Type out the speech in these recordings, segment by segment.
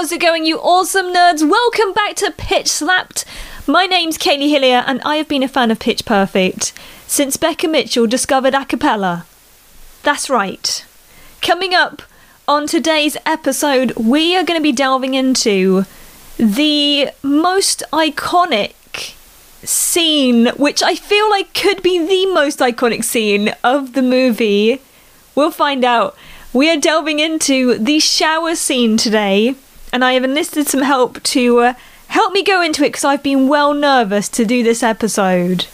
How's it going, you awesome nerds? Welcome back to Pitch Slapped. My name's Kaylee Hillier, and I have been a fan of Pitch Perfect since Becca Mitchell discovered a cappella. That's right. Coming up on today's episode, we are going to be delving into the most iconic scene, which I feel like could be the most iconic scene of the movie. We'll find out. We are delving into the shower scene today, and I have enlisted some help to uh, help me go into it because I've been well nervous to do this episode.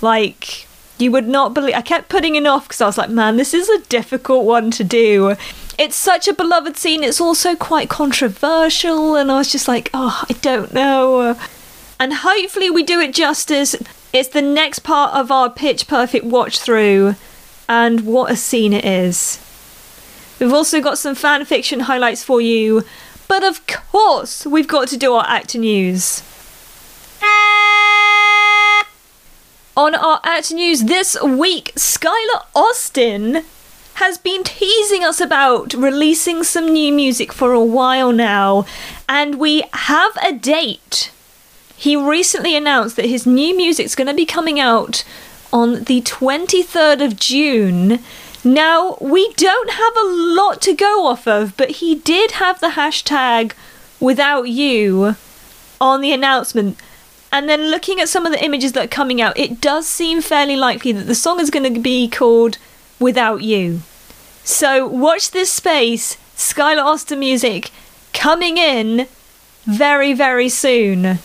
Like, you would not believe. I kept putting it off because I was like, man, this is a difficult one to do. It's such a beloved scene, it's also quite controversial, and I was just like, oh, I don't know. And hopefully, we do it justice. It's the next part of our pitch perfect watch through, and what a scene it is. We've also got some fan fiction highlights for you, but of course, we've got to do our actor news. On our actor news this week, Skylar Astin has been teasing us about releasing some new music for a while now, and we have a date. He recently announced that his new music's going to be coming out on the 23rd of June. Now, we don't have a lot to go off of, but he did have the hashtag without you on the announcement. And then looking at some of the images that are coming out, it does seem fairly likely that the song is going to be called Without You. So watch this space, Skylar Astin music coming in very, very soon.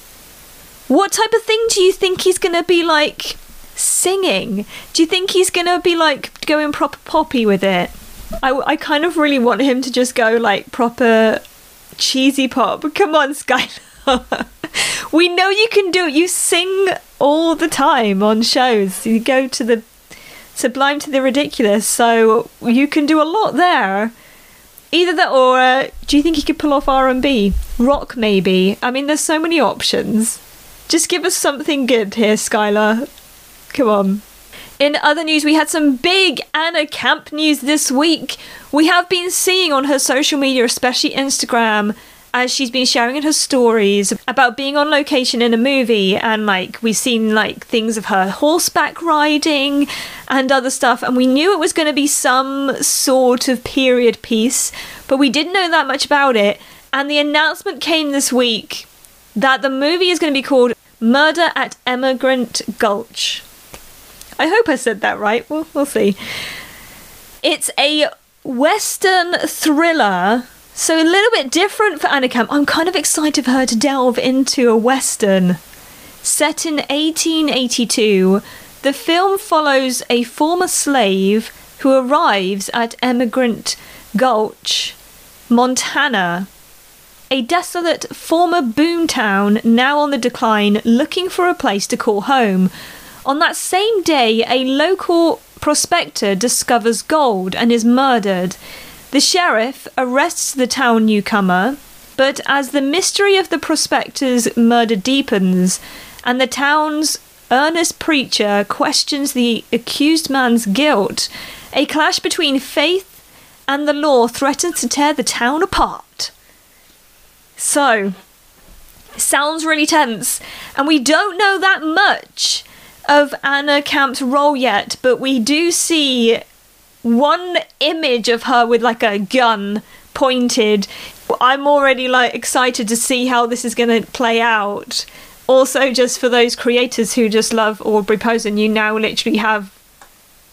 What type of thing do you think he's going to be like singing? Do you think he's going to be like going proper poppy with it? I, I kind of really want him to just go like proper cheesy pop. Come on, Skylar. we know you can do it. You sing all the time on shows. You go to the sublime to the ridiculous, so you can do a lot there. Either that, or uh, do you think he could pull off R and B, rock maybe? I mean, there's so many options. Just give us something good here, Skylar. Come on. In other news, we had some big Anna Camp news this week. We have been seeing on her social media, especially Instagram, as she's been sharing in her stories about being on location in a movie and like we've seen like things of her horseback riding and other stuff and we knew it was going to be some sort of period piece but we didn't know that much about it and the announcement came this week that the movie is going to be called Murder at Emigrant Gulch. I hope I said that right. We'll, we'll see. It's a Western thriller so a little bit different for Anna. I'm kind of excited for her to delve into a western. Set in 1882, the film follows a former slave who arrives at Emigrant Gulch, Montana, a desolate former boomtown now on the decline, looking for a place to call home. On that same day, a local prospector discovers gold and is murdered. The sheriff arrests the town newcomer, but as the mystery of the prospector's murder deepens and the town's earnest preacher questions the accused man's guilt, a clash between faith and the law threatens to tear the town apart. So, sounds really tense, and we don't know that much of Anna Camp's role yet, but we do see one image of her with like a gun pointed. I'm already like excited to see how this is going to play out. Also, just for those creators who just love Aubrey Posen, you now literally have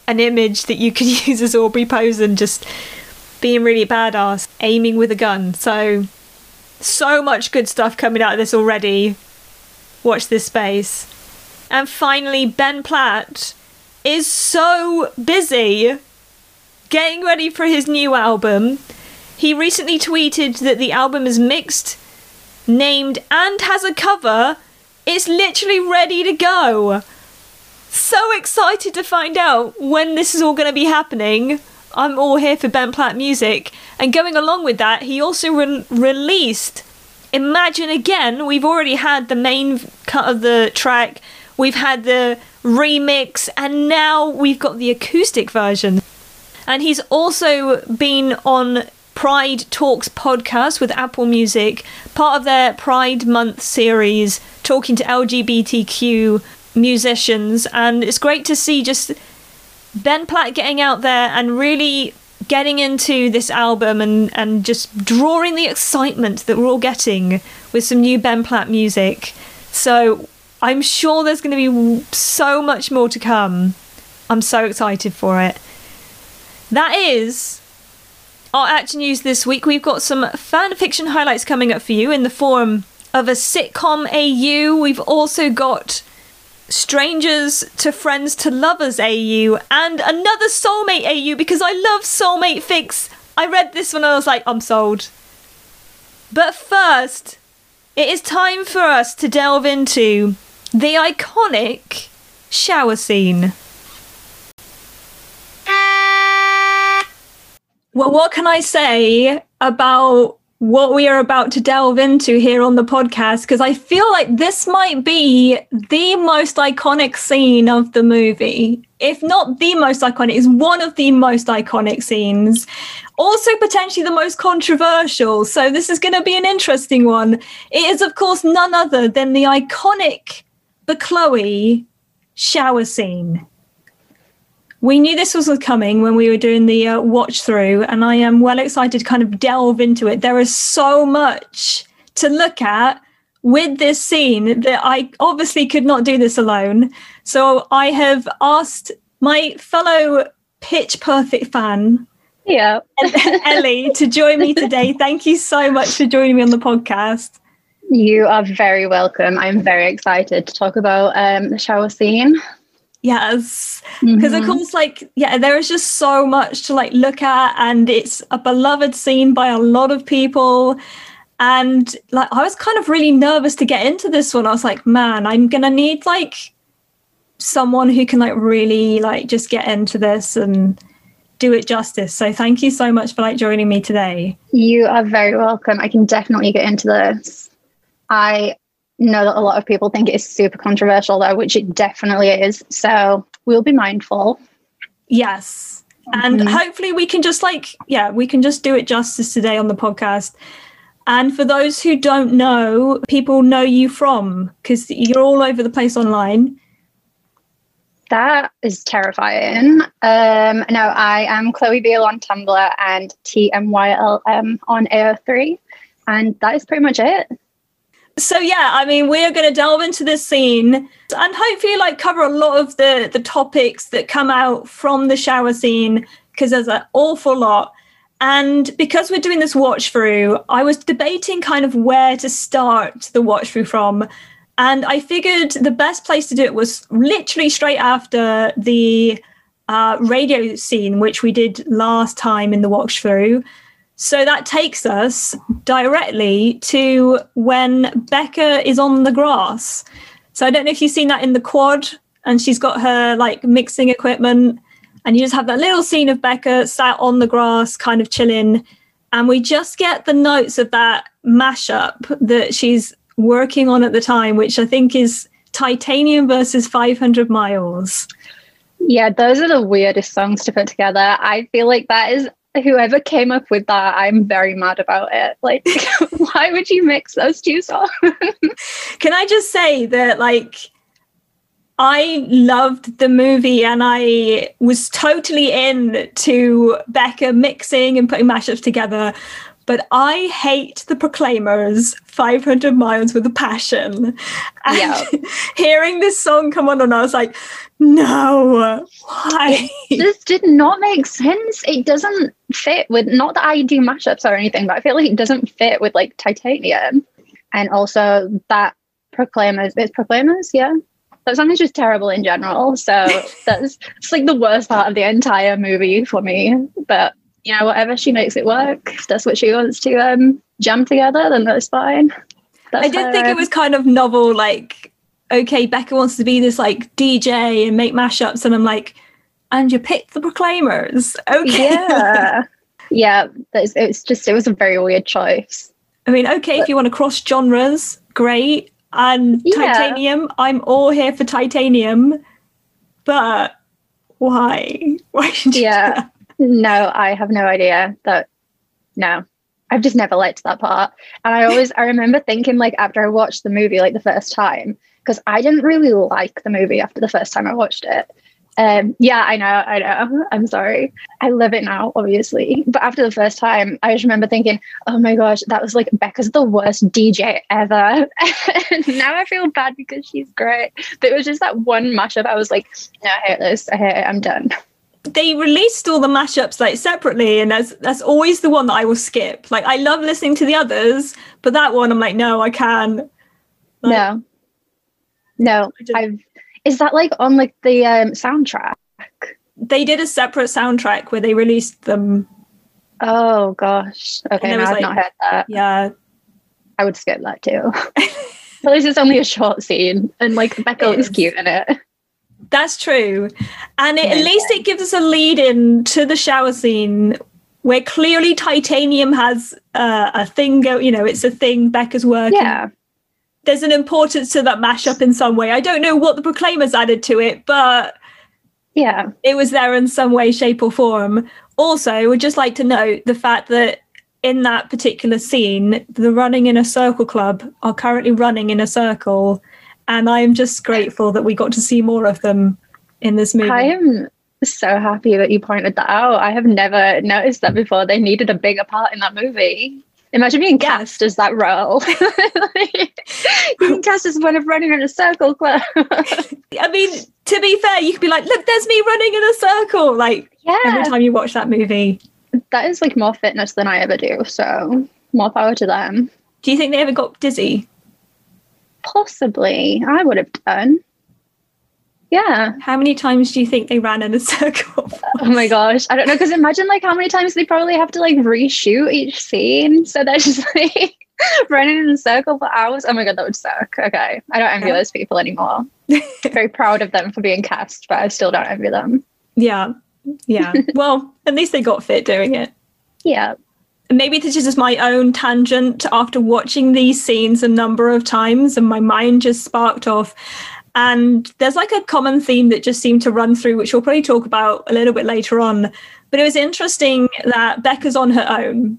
an image that you can use as Aubrey Posen just being really badass, aiming with a gun. So, so much good stuff coming out of this already. Watch this space. And finally, Ben Platt is so busy getting ready for his new album. He recently tweeted that the album is mixed, named, and has a cover. It's literally ready to go. So excited to find out when this is all going to be happening. I'm all here for Ben Platt music. And going along with that, he also re- released Imagine Again. We've already had the main cut of the track, we've had the remix, and now we've got the acoustic version. And he's also been on Pride Talks podcast with Apple Music, part of their Pride Month series, talking to LGBTQ musicians. And it's great to see just Ben Platt getting out there and really getting into this album and, and just drawing the excitement that we're all getting with some new Ben Platt music. So I'm sure there's going to be so much more to come. I'm so excited for it. That is our action news this week. We've got some fan fiction highlights coming up for you in the form of a sitcom AU. We've also got strangers to friends to lovers AU and another soulmate AU because I love soulmate fics. I read this one and I was like, I'm sold. But first, it is time for us to delve into the iconic shower scene. Well, what can I say about what we are about to delve into here on the podcast? Because I feel like this might be the most iconic scene of the movie. If not the most iconic, is one of the most iconic scenes. Also, potentially the most controversial. So, this is going to be an interesting one. It is, of course, none other than the iconic the Chloe shower scene. We knew this was coming when we were doing the uh, watch through, and I am well excited to kind of delve into it. There is so much to look at with this scene that I obviously could not do this alone. So I have asked my fellow Pitch Perfect fan, yeah, Ellie, to join me today. Thank you so much for joining me on the podcast. You are very welcome. I'm very excited to talk about um, the shower scene. Yes, because mm-hmm. of course, like, yeah, there is just so much to like look at, and it's a beloved scene by a lot of people. And like, I was kind of really nervous to get into this one. I was like, man, I'm gonna need like someone who can like really like just get into this and do it justice. So thank you so much for like joining me today. You are very welcome. I can definitely get into this. I know that a lot of people think it's super controversial, though, which it definitely is. So we'll be mindful. Yes. And mm-hmm. hopefully we can just like, yeah, we can just do it justice today on the podcast. And for those who don't know, people know you from because you're all over the place online. That is terrifying. Um, no, I am Chloe Beale on Tumblr and TMYLM on AO3. And that is pretty much it so yeah i mean we're going to delve into this scene and hopefully like cover a lot of the the topics that come out from the shower scene because there's an awful lot. And because we're doing this watch through i was debating kind of where to start the watch through from and i figured the best place to do it was literally straight after the uh, radio scene which we did last time in the watch through so that takes us directly to when Becca is on the grass. So I don't know if you've seen that in the quad, and she's got her like mixing equipment, and you just have that little scene of Becca sat on the grass, kind of chilling, and we just get the notes of that mashup that she's working on at the time, which I think is Titanium versus 500 Miles. Yeah, those are the weirdest songs to put together. I feel like that is whoever came up with that, I'm very mad about it. Like, why would you mix those two songs? Can I just say that, like, I loved the movie and I was totally in to Becca mixing and putting mashups together. But I hate the Proclaimers 500 Miles with a Passion. And yeah. hearing this song come on, and I was like, no, why? This did not make sense. It doesn't fit with, not that I do mashups or anything, but I feel like it doesn't fit with like titanium. And also that Proclaimers, it's Proclaimers, yeah. That song is just terrible in general. So that's it's like the worst part of the entire movie for me. But you know, whatever she makes it work. If that's what she wants to um jam together, then that's fine. That's I did her. think it was kind of novel, like okay, Becca wants to be this like DJ and make mashups, and I'm like, and you picked the Proclaimers, okay? Yeah, yeah. It's, it's just it was a very weird choice. I mean, okay, but, if you want to cross genres, great. And yeah. titanium, I'm all here for titanium, but why? Why should you? Yeah, no, I have no idea. That no. I've just never liked that part. And I always I remember thinking like after I watched the movie like the first time, because I didn't really like the movie after the first time I watched it. Um, yeah, I know, I know. I'm sorry. I love it now, obviously. But after the first time, I just remember thinking, oh my gosh, that was like Becca's the worst DJ ever. and now I feel bad because she's great. But it was just that one mashup. I was like, no, I hate this. I hate it. I'm done. They released all the mashups like separately, and that's that's always the one that I will skip. Like I love listening to the others, but that one I'm like, no, I can't. Like, no. No, i've is that like on like the um soundtrack? They did a separate soundtrack where they released them. Oh gosh. Okay, no, I've like- not heard that. Yeah, I would skip that too. At least it's only a short scene, and like Becca looks is. cute in it. That's true. And it, at least it gives us a lead in to the shower scene where clearly titanium has uh, a thing go, you know, it's a thing Becca's working. Yeah, There's an importance to that mashup in some way. I don't know what the Proclaimers added to it, but yeah, it was there in some way, shape, or form. Also, I would just like to note the fact that in that particular scene, the running in a circle club are currently running in a circle. And I am just grateful that we got to see more of them in this movie. I am so happy that you pointed that out. I have never noticed that before. They needed a bigger part in that movie. Imagine being Yeah. cast as that role. being cast as one of running in a circle. I mean, to be fair, you could be like, look, there's me running in a circle. Like every time you watch that movie. that is like more fitness than I ever do. So more power to them. Do you think they ever got dizzy? Possibly, I would have done. Yeah. How many times do you think they ran in a circle? Oh my gosh. I don't know. Because imagine like how many times they probably have to like reshoot each scene. So they're just like running in a circle for hours. Oh my God, that would suck. Okay. I don't envy Yeah. those people anymore. Very proud of them for being cast, but I still don't envy them. yeah. Yeah. well, at least they got fit doing it. Yeah. Maybe this is just my own tangent after watching these scenes a number of times and my mind just sparked off. And there's like a common theme that just seemed to run through which we'll probably talk about a little bit later on. But it was interesting that becca's on her own.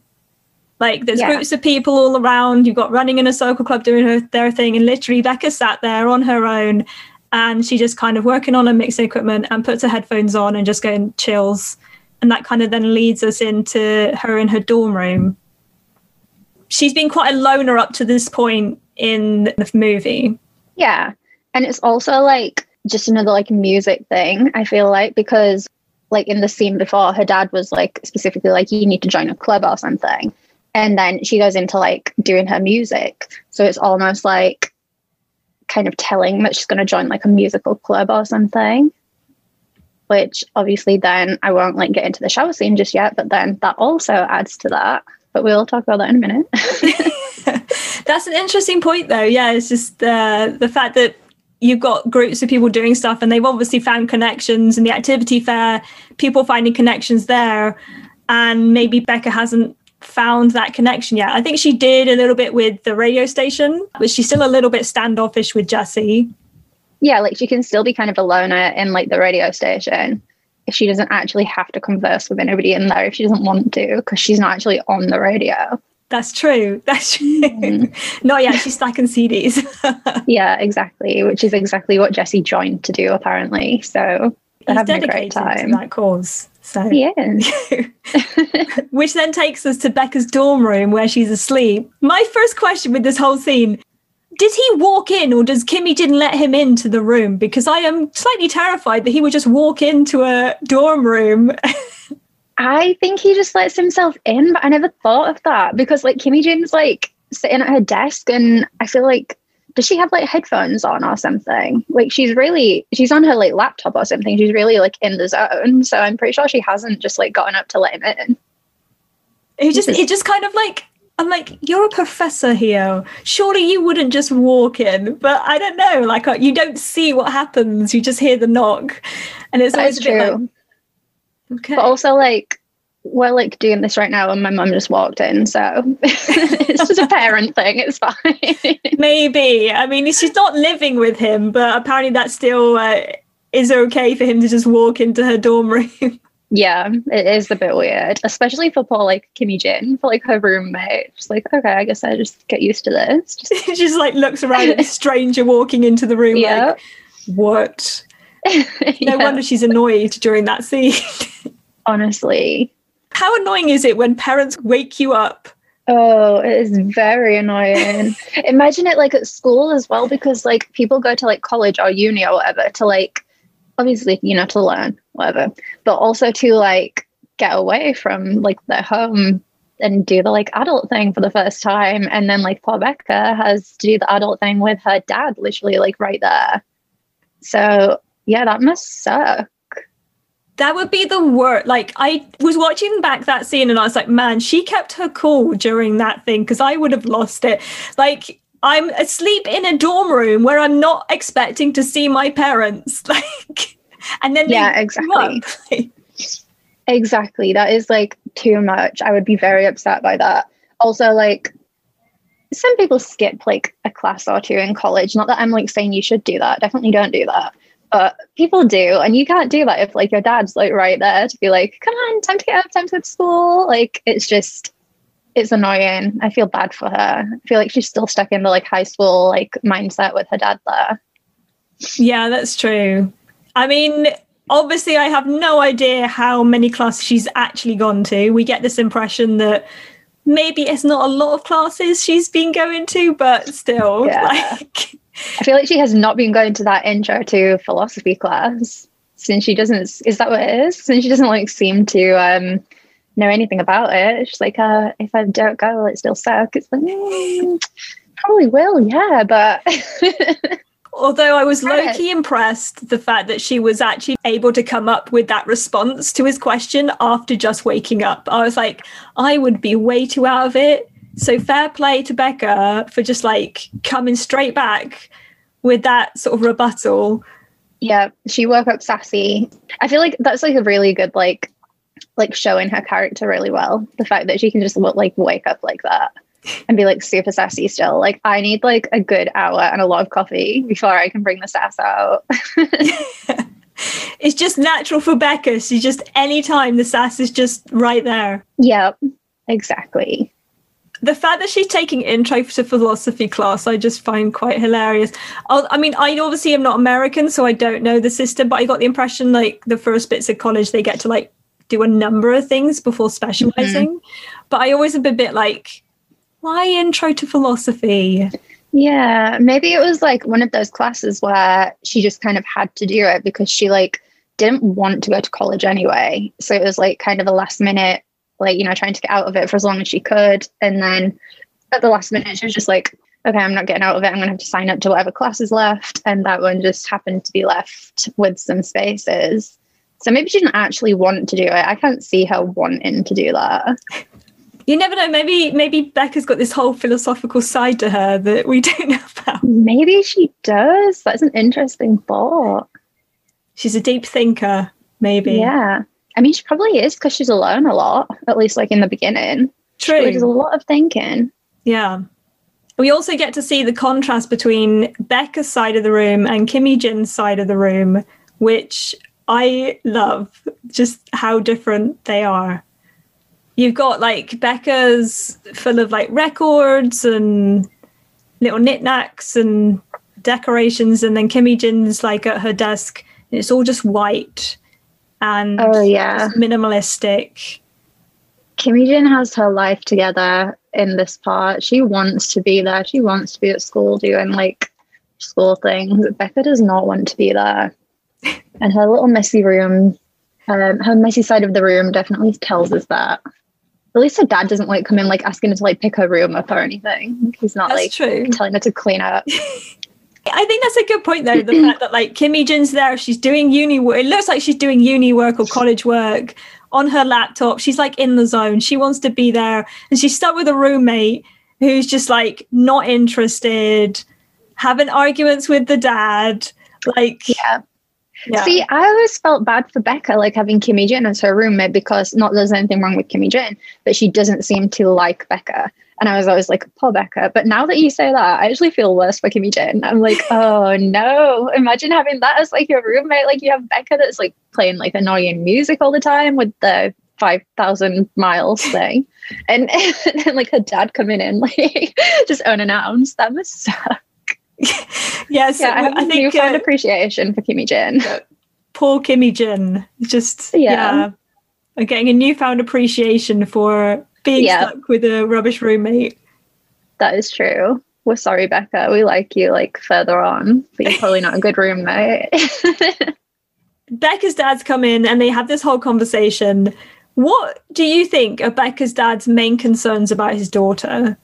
Like there's Yeah. groups of people all around. You've got running in a circle club doing her, their thing and literally becca sat there on her own and she just kind of working on her mixing equipment and puts her headphones on and just going chills and that kind of then leads us into her in her dorm room. She's been quite a loner up to this point in the movie. Yeah. And it's also like just another like music thing, I feel like, because like in the scene before, her dad was like specifically like, you need to join a club or something. And then she goes into like doing her music. So it's almost like kind of telling that she's going to join like a musical club or something. Which obviously then I won't like get into the shower scene just yet, but then that also adds to that. But we'll talk about that in a minute. That's an interesting point, though. Yeah, it's just uh, the fact that you've got groups of people doing stuff and they've obviously found connections in the activity fair, people finding connections there. And maybe Becca hasn't found that connection yet. I think she did a little bit with the radio station, but she's still a little bit standoffish with Jesse. Yeah, like she can still be kind of a loner in like the radio station if she doesn't actually have to converse with anybody in there if she doesn't want to because she's not actually on the radio. That's true. That's true. Mm. Not yet. She's stacking CDs. Yeah, exactly, which is exactly what Jesse joined to do apparently. So they're He's having a great to time. that cause. So, Yeah. which then takes us to Becca's dorm room where she's asleep. My first question with this whole scene: Did he walk in, or does Kimmy didn't let him into the room? Because I am slightly terrified that he would just walk into a dorm room. I think he just lets himself in, but I never thought of that because like Kimmy Jin's like sitting at her desk and I feel like does she have like headphones on or something? Like she's really she's on her like laptop or something. She's really like in the zone. So I'm pretty sure she hasn't just like gotten up to let him in. It just, it just kind of like. I'm like, you're a professor here. Surely you wouldn't just walk in, but I don't know. Like, uh, you don't see what happens. You just hear the knock, and it's That always is a bit true. like, okay. But also like we're like doing this right now and my mum just walked in. So it's just a parent thing. It's fine. Maybe. I mean, she's not living with him, but apparently that still uh, is okay for him to just walk into her dorm room. Yeah, it is a bit weird, especially for poor like Kimmy Jin, for like her roommate. Just like, okay, I guess I just get used to this. Just, She just like looks around at a stranger walking into the room yeah. like, what? No Yeah, wonder she's annoyed during that scene. honestly. How annoying is it when parents wake you up? Oh, it is very annoying. Imagine it like at school as well, because like people go to like college or uni or whatever to like, obviously, you know, to learn, whatever, but also to like get away from like their home and do the like adult thing for the first time. And then like poor Becca has to do the adult thing with her dad, literally like right there. So yeah, that must suck. That would be the worst. Like I was watching back that scene and I was like, man, she kept her cool during that thing because I would have lost it. Like I'm asleep in a dorm room where I'm not expecting to see my parents. Like and then Yeah, exactly. Exactly. That is like too much. I would be very upset by that. Also, like some people skip like a class or two in college. Not that I'm like saying you should do that. Definitely don't do that. But people do, and you can't do that if like your dad's like right there to be like, "Come on, time to get up, time to go to school." Like it's just, it's annoying. I feel bad for her. I feel like she's still stuck in the like high school like mindset with her dad there. Yeah, that's true. I mean, obviously, I have no idea how many classes she's actually gone to. We get this impression that maybe it's not a lot of classes she's been going to, but still, Yeah. like, I feel like she has not been going to that intro to philosophy class since she doesn't. Is that what it is? Since she doesn't like seem to um, know anything about it. She's like, uh, if I don't go, will it still suck? It's like, mm, probably will, yeah, but although I was low key impressed the fact that she was actually able to come up with that response to his question after just waking up. I was like, I would be way too out of it. So fair play to Becca for just like coming straight back with that sort of rebuttal. yeah, she woke up sassy. I feel like that's like a really good like like showing her character really well. The fact that she can just like wake up like that and be like super sassy still. Like I need like a good hour and a lot of coffee before I can bring the sass out. It's just natural for Becca. She just anytime the sass is just right there. yep, exactly. the fact that she's taking intro to philosophy class i just find quite hilarious i I mean i obviously am not american so i don't know the system but i got the impression like the first bits of college they get to like do a number of things before mm-hmm. specializing but i always am a bit like why intro to philosophy Yeah, maybe it was like one of those classes where she just kind of had to do it because she like didn't want to go to college anyway. So it was like kind of a last minute, like, you know, trying to get out of it for as long as she could. And then at the last minute, she was just like, okay, I'm not getting out of it. I'm going to have to sign up to whatever class is left. And that one just happened to be left with some spaces. So maybe she didn't actually want to do it. I can't see her wanting to do that. You never know maybe maybe becca's got this whole philosophical side to her that we don't know about Maybe she does. That's an interesting thought. she's a deep thinker maybe Yeah. I mean, she probably is because she's alone a lot, at least like in the beginning. She true does a lot of thinking. Yeah. We also get to see the contrast between Becca's side of the room and Kimmy Jin's side of the room, which I love just how different they are. You've got like Becca's full of like records and little knickknacks and decorations, and then Kimmy Jin's like at her desk, and it's all just white and Oh, yeah. minimalistic. Kimmy Jin has her life together in this part. She wants to be there. She wants to be at school doing like school things. Becca does not want to be there. And her little messy room, um, her messy side of the room definitely tells us that. At least her dad doesn't like come in like asking her to like pick her room up or anything. He's not That's like true. telling her to clean up. I think that's a good point though. The fact that like Kimmy Jin's there, she's doing uni work. It looks like she's doing uni work or college work on her laptop. She's like in the zone. She wants to be there, and she's stuck with a roommate who's just like not interested, having arguments with the dad. Like, Yeah. Yeah, See, I always felt bad for Becca, like having Kimmy Jin as her roommate, because not that there's anything wrong with Kimmy Jin, but she doesn't seem to like Becca. And I was always like, poor Becca. But now that you say that, I actually feel worse for Kimmy Jin. I'm like, oh no, imagine having that as like your roommate. Like you have Becca that's like playing like annoying music all the time with the 5,000 miles thing. And, and then like her dad coming in, like just unannounced. That must suck. yes, Yeah, I I think newfound uh, appreciation for Kimmy Jin. poor Kimmy Jin. Just yeah. Yeah. I'm getting a newfound appreciation for being Yeah. stuck with a rubbish roommate. That is true. We're sorry, Becca. We like you like further on, but you're probably not a good roommate. Becca's dad's come in and they have this whole conversation. What do you think are Becca's dad's main concerns about his daughter?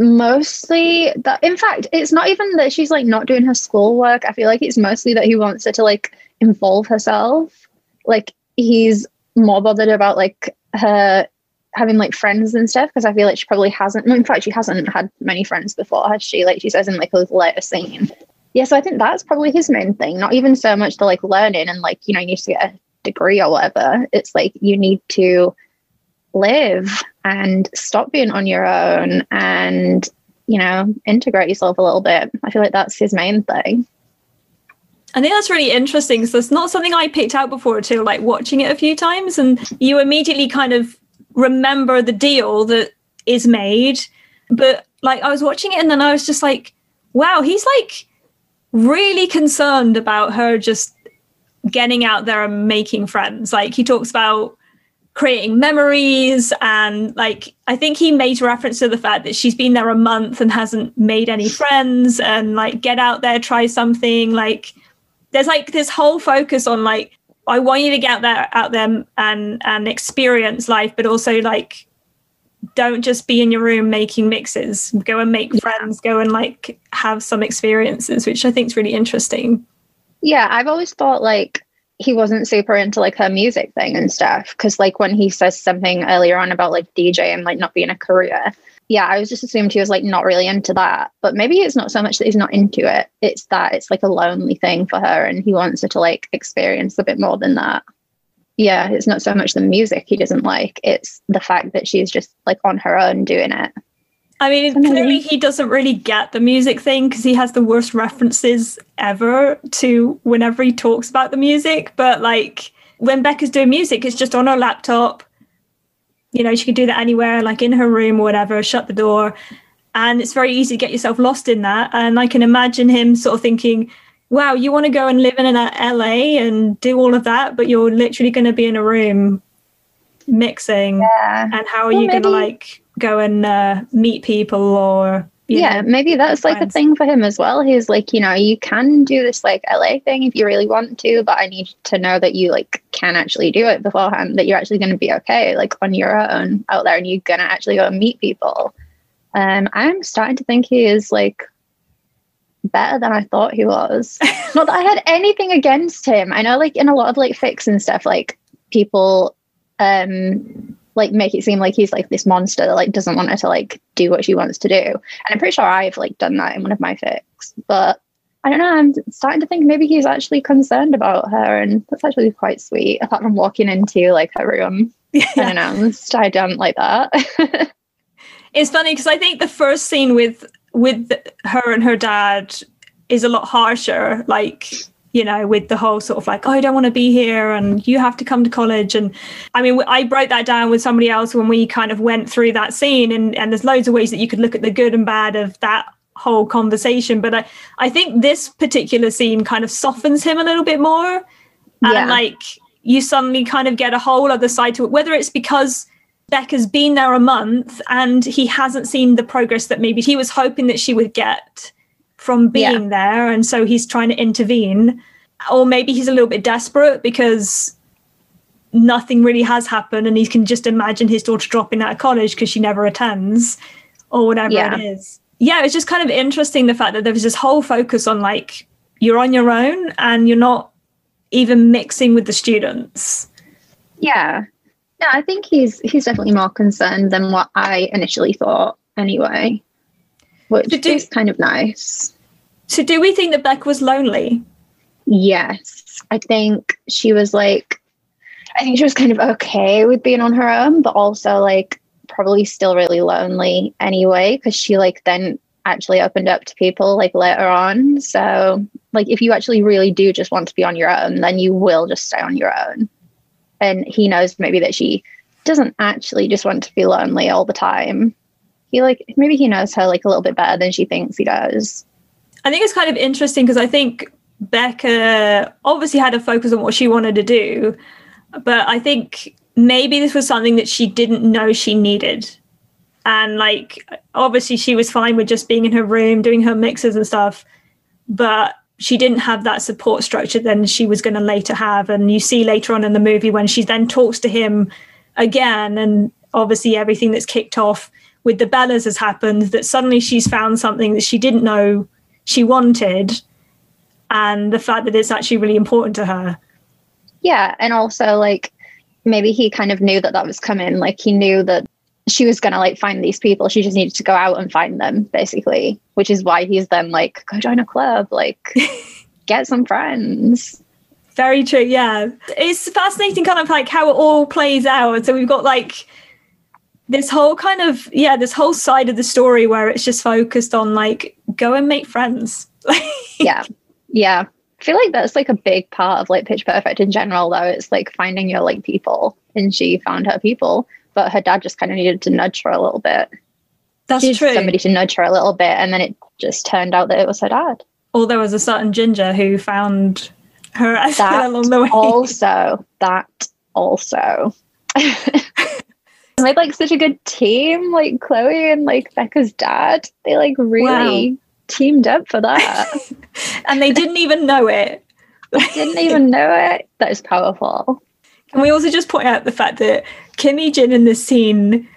Mostly that in fact it's not even that she's like not doing her schoolwork. I feel like it's mostly that he wants her to like involve herself. Like he's more bothered about like her having like friends and stuff because i feel like she probably hasn't in fact she hasn't had many friends before has she? Like she says in like a later scene. Yeah so i think that's probably his main thing. Not even so much the like learning and like you know you need to get a degree or whatever. It's like you need to live and stop being on your own and you know integrate yourself a little bit i feel like that's his main thing I think that's really interesting So it's not something I picked out before until like watching it a few times, and you immediately kind of remember the deal that is made. But like I was watching it and then I was just like, wow, he's like really concerned about her just getting out there and making friends. Like he talks about creating memories and like I think he made reference to the fact that she's been there a month and hasn't made any friends and like get out there, try something. Like there's like this whole focus on like I want you to get out there out there and and experience life, but also like don't just be in your room making mixes. Go and make friends, go and like have some experiences, which I think is really interesting. yeah i've always thought like he wasn't super into like her music thing and stuff because like when he says something earlier on about like dj and like not being a career yeah i was just assumed he was like not really into that. But maybe it's not so much that he's not into it it's that it's like a lonely thing for her and he wants her to like experience a bit more than that. Yeah it's not so much the music he doesn't like it's the fact that she's just like on her own doing it I mean, Amazing. clearly he doesn't really get the music thing because he has the worst references ever to whenever he talks about the music. But like when Becca's doing music, it's just on her laptop. You know, she can do that anywhere, like in her room or whatever, shut the door. And it's very easy to get yourself lost in that. And I can imagine him sort of thinking, wow, you want to go and live in an uh, LA and do all of that, but you're literally going to be in a room mixing. yeah And how are Well, you going to like go and uh, meet people or yeah know, maybe that's like a thing for him as well. He's like you know you can do this like la thing if you really want to but i need to know that you like can actually do it beforehand that you're actually going to be okay like on your own out there and you're gonna actually go and meet people. Um i'm starting to think he is like better than i thought he was. Not that i had anything against him. I know like in a lot of like fics and stuff like people um like make it seem like he's like this monster that like doesn't want her to like do what she wants to do. And I'm pretty sure I've like done that in one of my fics. But I don't know, I'm starting to think maybe he's actually concerned about her and that's actually quite sweet, apart from walking into like her room. I don't know, I don't like that. it's funny because I think the first scene with with her and her dad is a lot harsher. Like you know, with the whole sort of like, oh, I don't want to be here, and you have to come to college. And I mean, I broke that down with somebody else when we kind of went through that scene, and and there's loads of ways that you could look at the good and bad of that whole conversation. But I I think this particular scene kind of softens him a little bit more, Yeah. and like you suddenly kind of get a whole other side to it, whether it's because Becca's been there a month and he hasn't seen the progress that maybe he was hoping that she would get from being there. And so he's trying to intervene. Or maybe he's a little bit desperate because nothing really has happened and he can just imagine his daughter dropping out of college because she never attends or whatever Yeah. it is. Yeah, it's just kind of interesting the fact that there was this whole focus on like you're on your own and you're not even mixing with the students. yeah. No, I think he's he's definitely more concerned than what I initially thought anyway. Which But do- is kind of nice. So do we think that Beck was lonely? Yes. I think she was like, I think she was kind of okay with being on her own, but also like probably still really lonely anyway because she like then actually opened up to people like later on. So like if you actually really do just want to be on your own, then you will just stay on your own. And he knows maybe that she doesn't actually just want to be lonely all the time. He like maybe he knows her like a little bit better than she thinks he does. I think it's kind of interesting because I think Becca obviously had a focus on what she wanted to do, but I think maybe this was something that she didn't know she needed. And like obviously she was fine with just being in her room doing her mixes and stuff, but she didn't have that support structure than she was going to later have. And you see later on in the movie when she then talks to him again, and obviously everything that's kicked off with the Bellas has happened, that suddenly she's found something that she didn't know she wanted, and the fact that it's actually really important to her. Yeah. And also, like, maybe he kind of knew that that was coming. Like, he knew that she was going to like find these people. She just needed to go out and find them, basically, which is why he's then like, go join a club, like, get some friends. Very true. Yeah. It's fascinating, kind of like how it all plays out. So we've got like this whole kind of, yeah, this whole side of the story where it's just focused on like, go and make friends. yeah. Yeah. I feel like that's like a big part of like Pitch Perfect in general, though. It's like finding your like people, and she found her people but her dad just kind of needed to nudge her a little bit. That's she true. Somebody to nudge her a little bit, and then it just turned out that it was her dad. Or there was a certain ginger who found her that along the way. Also, that also. made like such a good team, like Chloe and like Becca's dad. They like really wow. teamed up for that. and they didn't even know it. they didn't even know it. That is powerful. Can we also just point out the fact that Kimmy Jin in this scene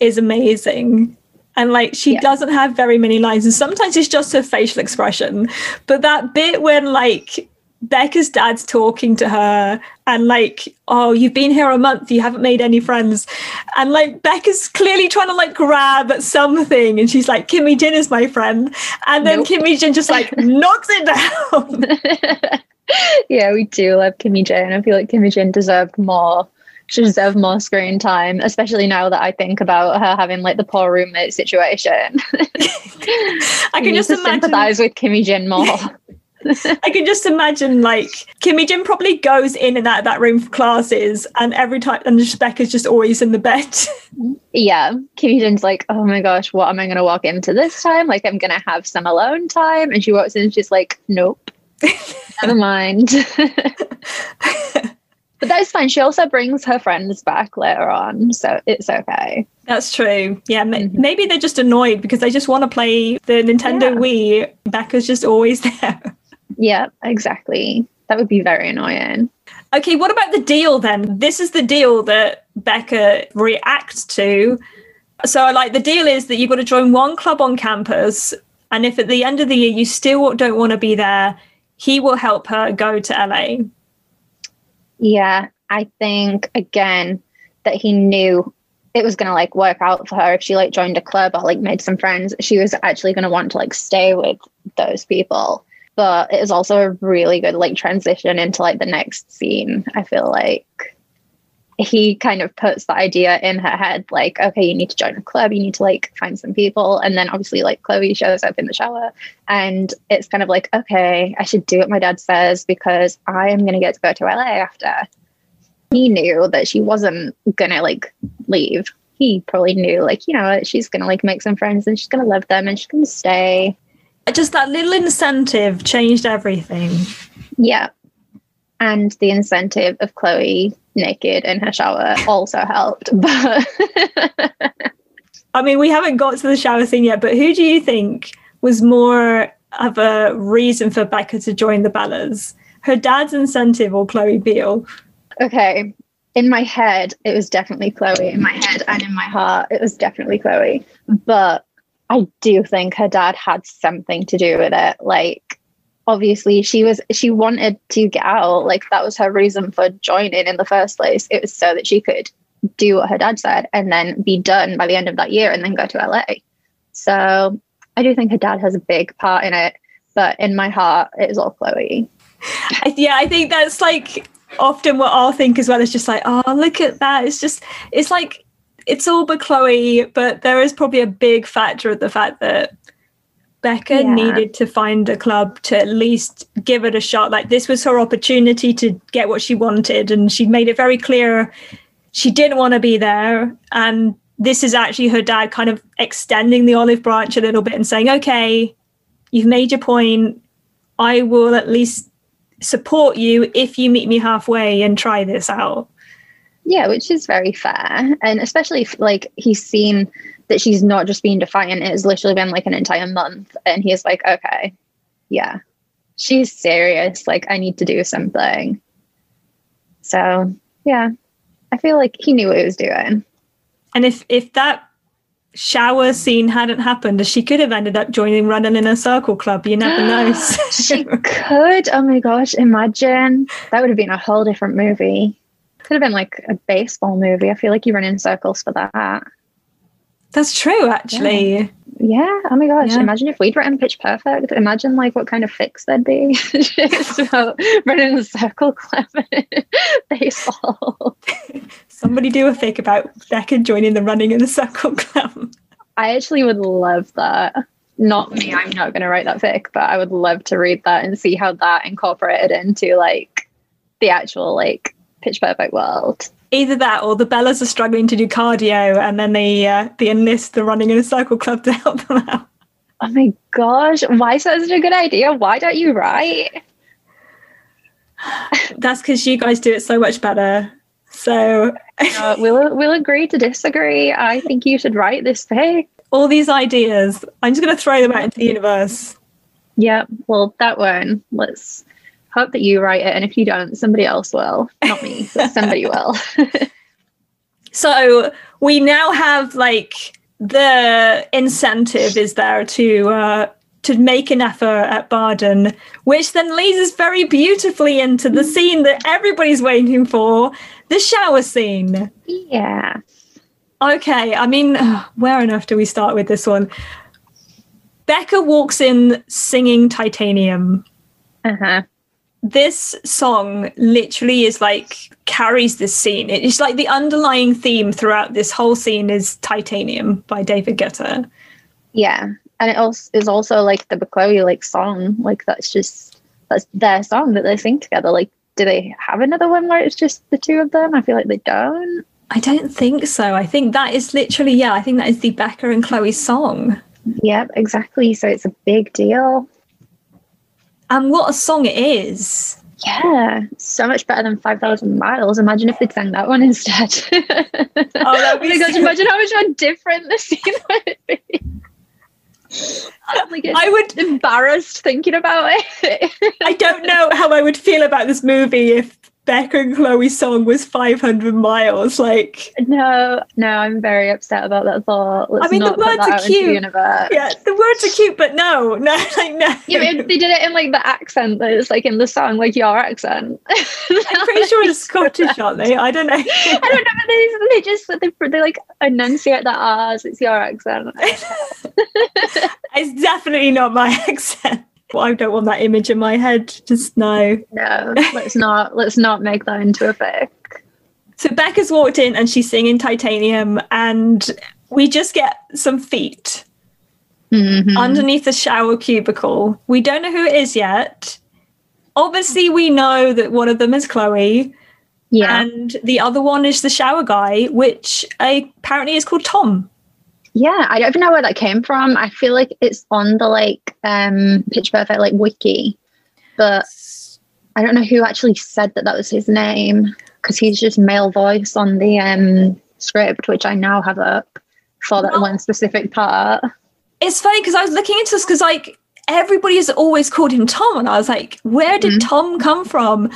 is amazing. And like she yeah. doesn't have very many lines, and sometimes it's just her facial expression. But that bit when like Becca's dad's talking to her and like, oh, you've been here a month, you haven't made any friends. And like Becca's clearly trying to like grab at something and she's like, Kimmy Jin is my friend. And then nope. Kimmy Jin just like knocks it down. yeah, we do love Kimmy Jin. I feel like Kimmy Jin deserved more she deserved more screen time, especially now that I think about her having like the poor roommate situation. I can just imagine sympathize with Kimmy Jin more. I can just imagine like Kimmy Jin probably goes in and out of that room for classes, and every time, and Becca's just always in the bed. yeah, Kimmy Jin's like, oh my gosh, what am I going to walk into this time? Like, I'm going to have some alone time, and she walks in, and she's like, nope, never mind. But that is fine. She also brings her friends back later on, so it's okay. That's true. Yeah, mm-hmm. maybe they're just annoyed because they just want to play the Nintendo yeah. Wii. Becca's just always there. Yeah, exactly. That would be very annoying. Okay, what about the deal then? This is the deal that Becca reacts to. So, like, the deal is that you've got to join one club on campus, and if at the end of the year you still don't want to be there, he will help her go to LA. Yeah, I think again that he knew it was gonna like work out for her if she like joined a club or like made some friends. She was actually gonna want to like stay with those people. But it was also a really good like transition into like the next scene. I feel like. He kind of puts the idea in her head like okay you need to join a club you need to like find some people and then obviously like chloe shows up in the shower and it's kind of like okay i should do what my dad says because i am going to get to go to la after. He knew that she wasn't gonna like leave. He probably knew like you know she's gonna like make some friends and she's gonna love them and she's gonna stay just that little incentive changed everything yeah and the incentive of chloe naked in her shower also helped. But I mean, we haven't got to the shower scene yet, but who do you think was more of a reason for Becca to join the Bellas? Her dad's incentive or Chloe Beale? Okay. In my head, it was definitely Chloe. In my head and in my heart, it was definitely Chloe. But I do think her dad had something to do with it. Like, obviously she was she wanted to get out. Like that was her reason for joining in the first place. It was so that she could do what her dad said and then be done by the end of that year and then go to la so i do think her dad has a big part in it but in my heart it is all chloe. Yeah i think that's like often what i'll think as well is just like oh look at that. It's just it's like it's all but Chloe, but there is probably a big factor of the fact that Becca Yeah. needed to find a club to at least give it a shot. Like this was her opportunity to get what she wanted, and she made it very clear she didn't want to be there. And this is actually her dad kind of extending the olive branch a little bit and saying, "Okay, you've made your point. I will at least support you if you meet me halfway and try this out." Yeah, which is very fair. And especially if like he's seen that she's not just being defiant, It has literally been like an entire month. And he's like, okay, yeah, she's serious. Like, I need to do something. So, yeah, I feel like he knew what he was doing. And if if that shower scene hadn't happened, she could have ended up joining running in a circle club. You never know. she could. Oh my gosh, imagine. That would have been a whole different movie. Could have been like a baseball movie. I feel like you run in circles for that. That's true, actually. Yeah. Oh my gosh. Yeah. Imagine if we'd written Pitch Perfect. Imagine like what kind of fix there'd be. Running a circle club baseball. Somebody do a fic about Becca joining the running in the circle club. I actually would love that. Not me, I'm not going to write that fic, but I would love to read that and see how that incorporated into like the actual like Pitch Perfect world. Either that, or the Bellas are struggling to do cardio, and then they uh, they enlist the running in a circle club to help them out. Oh my gosh, why is that such a good idea? Why don't you write? That's because you guys do it so much better. So Uh, we'll we'll agree to disagree. I think you should write this fic. all these ideas, I'm just going to throw them out into the universe. Yeah, well, that one. Let's hope that you write it, and if you don't, somebody else will. Not me, but somebody will. So we now have like the incentive is there to uh, to make an effort at Barden, which then leads us very beautifully into the scene that everybody's waiting for, the shower scene. yeah. Okay, I mean, where on earth do we start with this one? Becca walks in singing Titanium. Uh huh. This song literally is like carries this scene. It's like the underlying theme throughout this whole scene is Titanium by David Guetta. Yeah, and it also is also like Bechloe like song. Like that's just that's their song that they sing together. Like, do they have another one where it's just the two of them? I feel like they don't. I don't think so. I think that is literally, yeah, I think that is the Becca and Chloe song. Yep, exactly. So it's a big deal. And what a song it is. Yeah, so much better than Five Thousand Miles. Imagine if they'd sang that one instead. oh, that'd be my gosh! so- Imagine how much more different the scene would be. Like I would embarrassed thinking about it. I don't know how I would feel about this movie if Becca and Chloe's song was 500 miles. Like, no, no, I'm very upset about that thought. Let's I mean, the words are cute. the yeah, the words are cute, but no, no, like, no. Yeah, but they did it in like the accent that is like in the song, like your accent. I'm pretty sure it's Scottish, aren't they? I don't know. I don't know, but they, they just they, they like enunciate the R's. It's your accent. it's definitely not my accent. I don't want that image in my head. Just no. No, let's not let's not make that into a fic. So Becca's walked in and she's singing Titanium, and we just get some feet Mhm. underneath the shower cubicle. We don't know who it is yet. Obviously, we know that one of them is Chloe, yeah, and the other one is the shower guy, which apparently is called Tom. Yeah. I don't even know where that came from. I feel like it's on the like um Pitch Perfect like wiki, but I don't know who actually said that that was his name because he's just male voice on the um script, which I now have up for that Well- one specific part. It's funny because I was looking into this because like everybody has always called him Tom, and I was like, where did Mhm. Tom come from?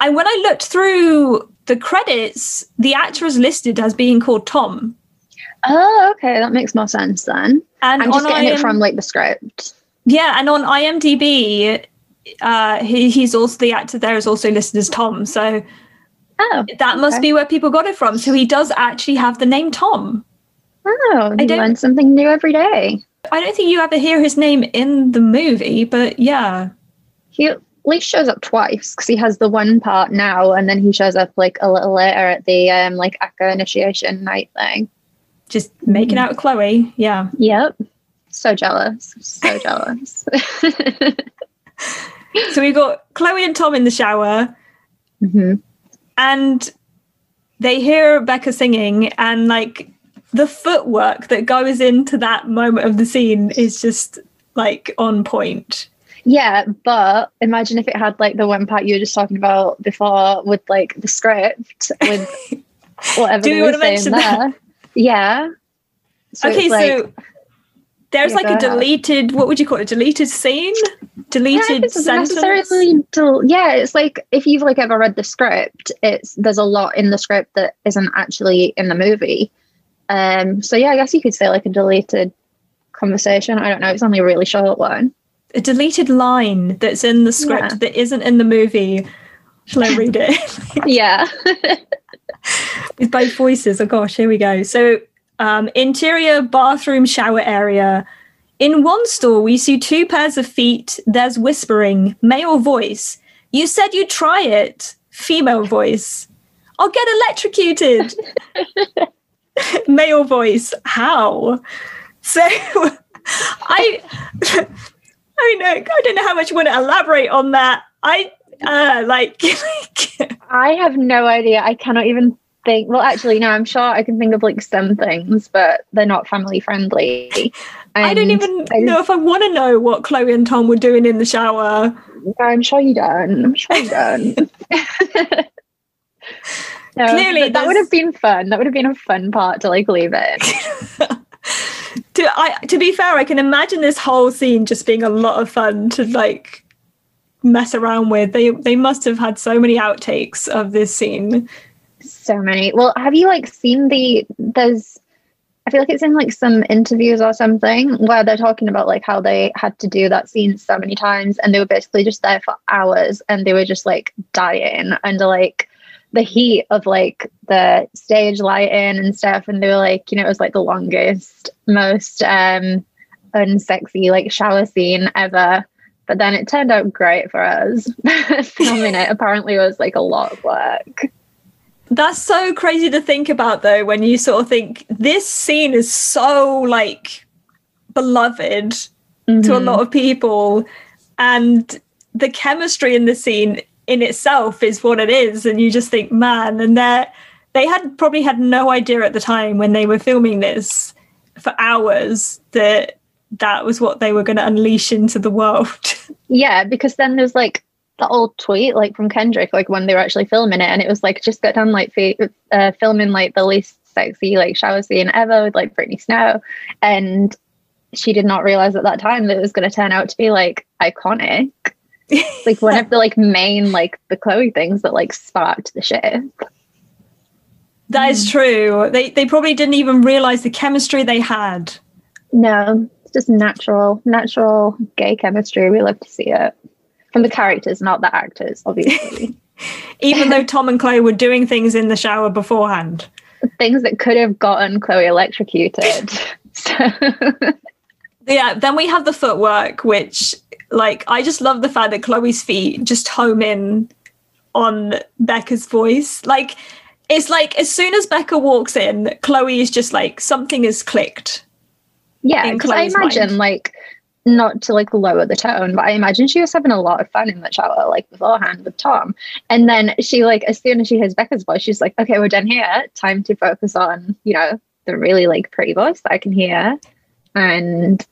And when I looked through the credits, the actor is listed as being called Tom. Oh, okay, that makes more sense then. And I'm just getting it from like the script. yeah, and on IMDb, uh, he, he's also the actor there is also listed as Tom. So Oh, that must Okay. be where people got it from. So he does actually have the name Tom. oh, you learn something new every day. I don't think you ever hear his name in the movie, but yeah. He at least shows up twice because he has the one part now, and then he shows up like a little later at the um like aca initiation night thing. Just making out with Chloe. Yeah. Yep. So jealous. So jealous. So we got Chloe and Tom in the shower, hmm and they hear Becca singing, and like the footwork that goes into that moment of the scene is just like on point. Yeah, but imagine if it had like the one part you were just talking about before with like the script with whatever Do you wanna saying mention there. that? Yeah. So okay, like, so there's Yeah, like a deleted, what would you call it? Deleted scene? Yeah, Deleted it's sentence? necessarily del- yeah it's like if you've like ever read the script it's there's a lot in the script that isn't actually in the movie um so yeah i guess you could say like a deleted conversation i don't know it's only a really short one A deleted line that's in the script Yeah. that isn't in the movie. Shall I read it? yeah with both voices. Oh gosh, here we go. So, um, interior bathroom shower area. In one stall, we see two pairs of feet. There's whispering, male voice. You said you'd try it. Female voice. I'll get electrocuted. male voice. How? So, I, I mean, I don't know how much you want to elaborate on that. I uh, like, i have no idea i cannot even think well actually no i'm sure i can think of like some things but they're not family friendly I don't even I- know if I want to know what Chloe and Tom were doing in the shower. i'm sure you don't i'm sure you don't No, Clearly that would have been fun. That would have been a fun part to like leave it. to I to be fair, I can imagine this whole scene just being a lot of fun to like mess around with. They they must have had so many outtakes of this scene. So many. Well, have you like seen the there's I feel like it's in like some interviews or something where they're talking about like how they had to do that scene so many times and they were basically just there for hours and they were just like dying under like the heat of like the stage lighting and stuff and they were like, you know, it was like the longest, most um unsexy like shower scene ever. But then it turned out great for us. Filming it apparently was like a lot of work. That's so crazy to think about though, when you sort of think this scene is so like beloved to a lot mm-hmm. of people and the chemistry in the scene in itself is what it is and you just think man and they they had probably had no idea at the time when they were filming this for hours that that was what they were going to unleash into the world. Yeah, because then there's like the old tweet like from Kendrick, like when they were actually filming it, and it was like just got done like fi- uh, filming like the least sexy like shower scene ever with like Brittany Snow, and she did not realize at that time that it was going to turn out to be like iconic, like one of the like main like Bechloe things that like sparked the shit. that is true. They they probably didn't even realize the chemistry they had. No, just natural, natural gay chemistry. We love to see it from the characters, not the actors, obviously. even though tom and chloe were doing things in the shower beforehand things that could have gotten Chloe electrocuted. So, yeah then we have the footwork which like i just love the fact that chloe's feet just home in on becca's voice like it's like as soon as becca walks in chloe is just like something has clicked yeah, because I imagine mind. like not to like lower the tone, but I imagine she was having a lot of fun in the shower like beforehand with Tom. And then she like as soon as she hears Becca's voice, she's like, okay, we're done here. Time to focus on, you know, the really like pretty voice that I can hear. And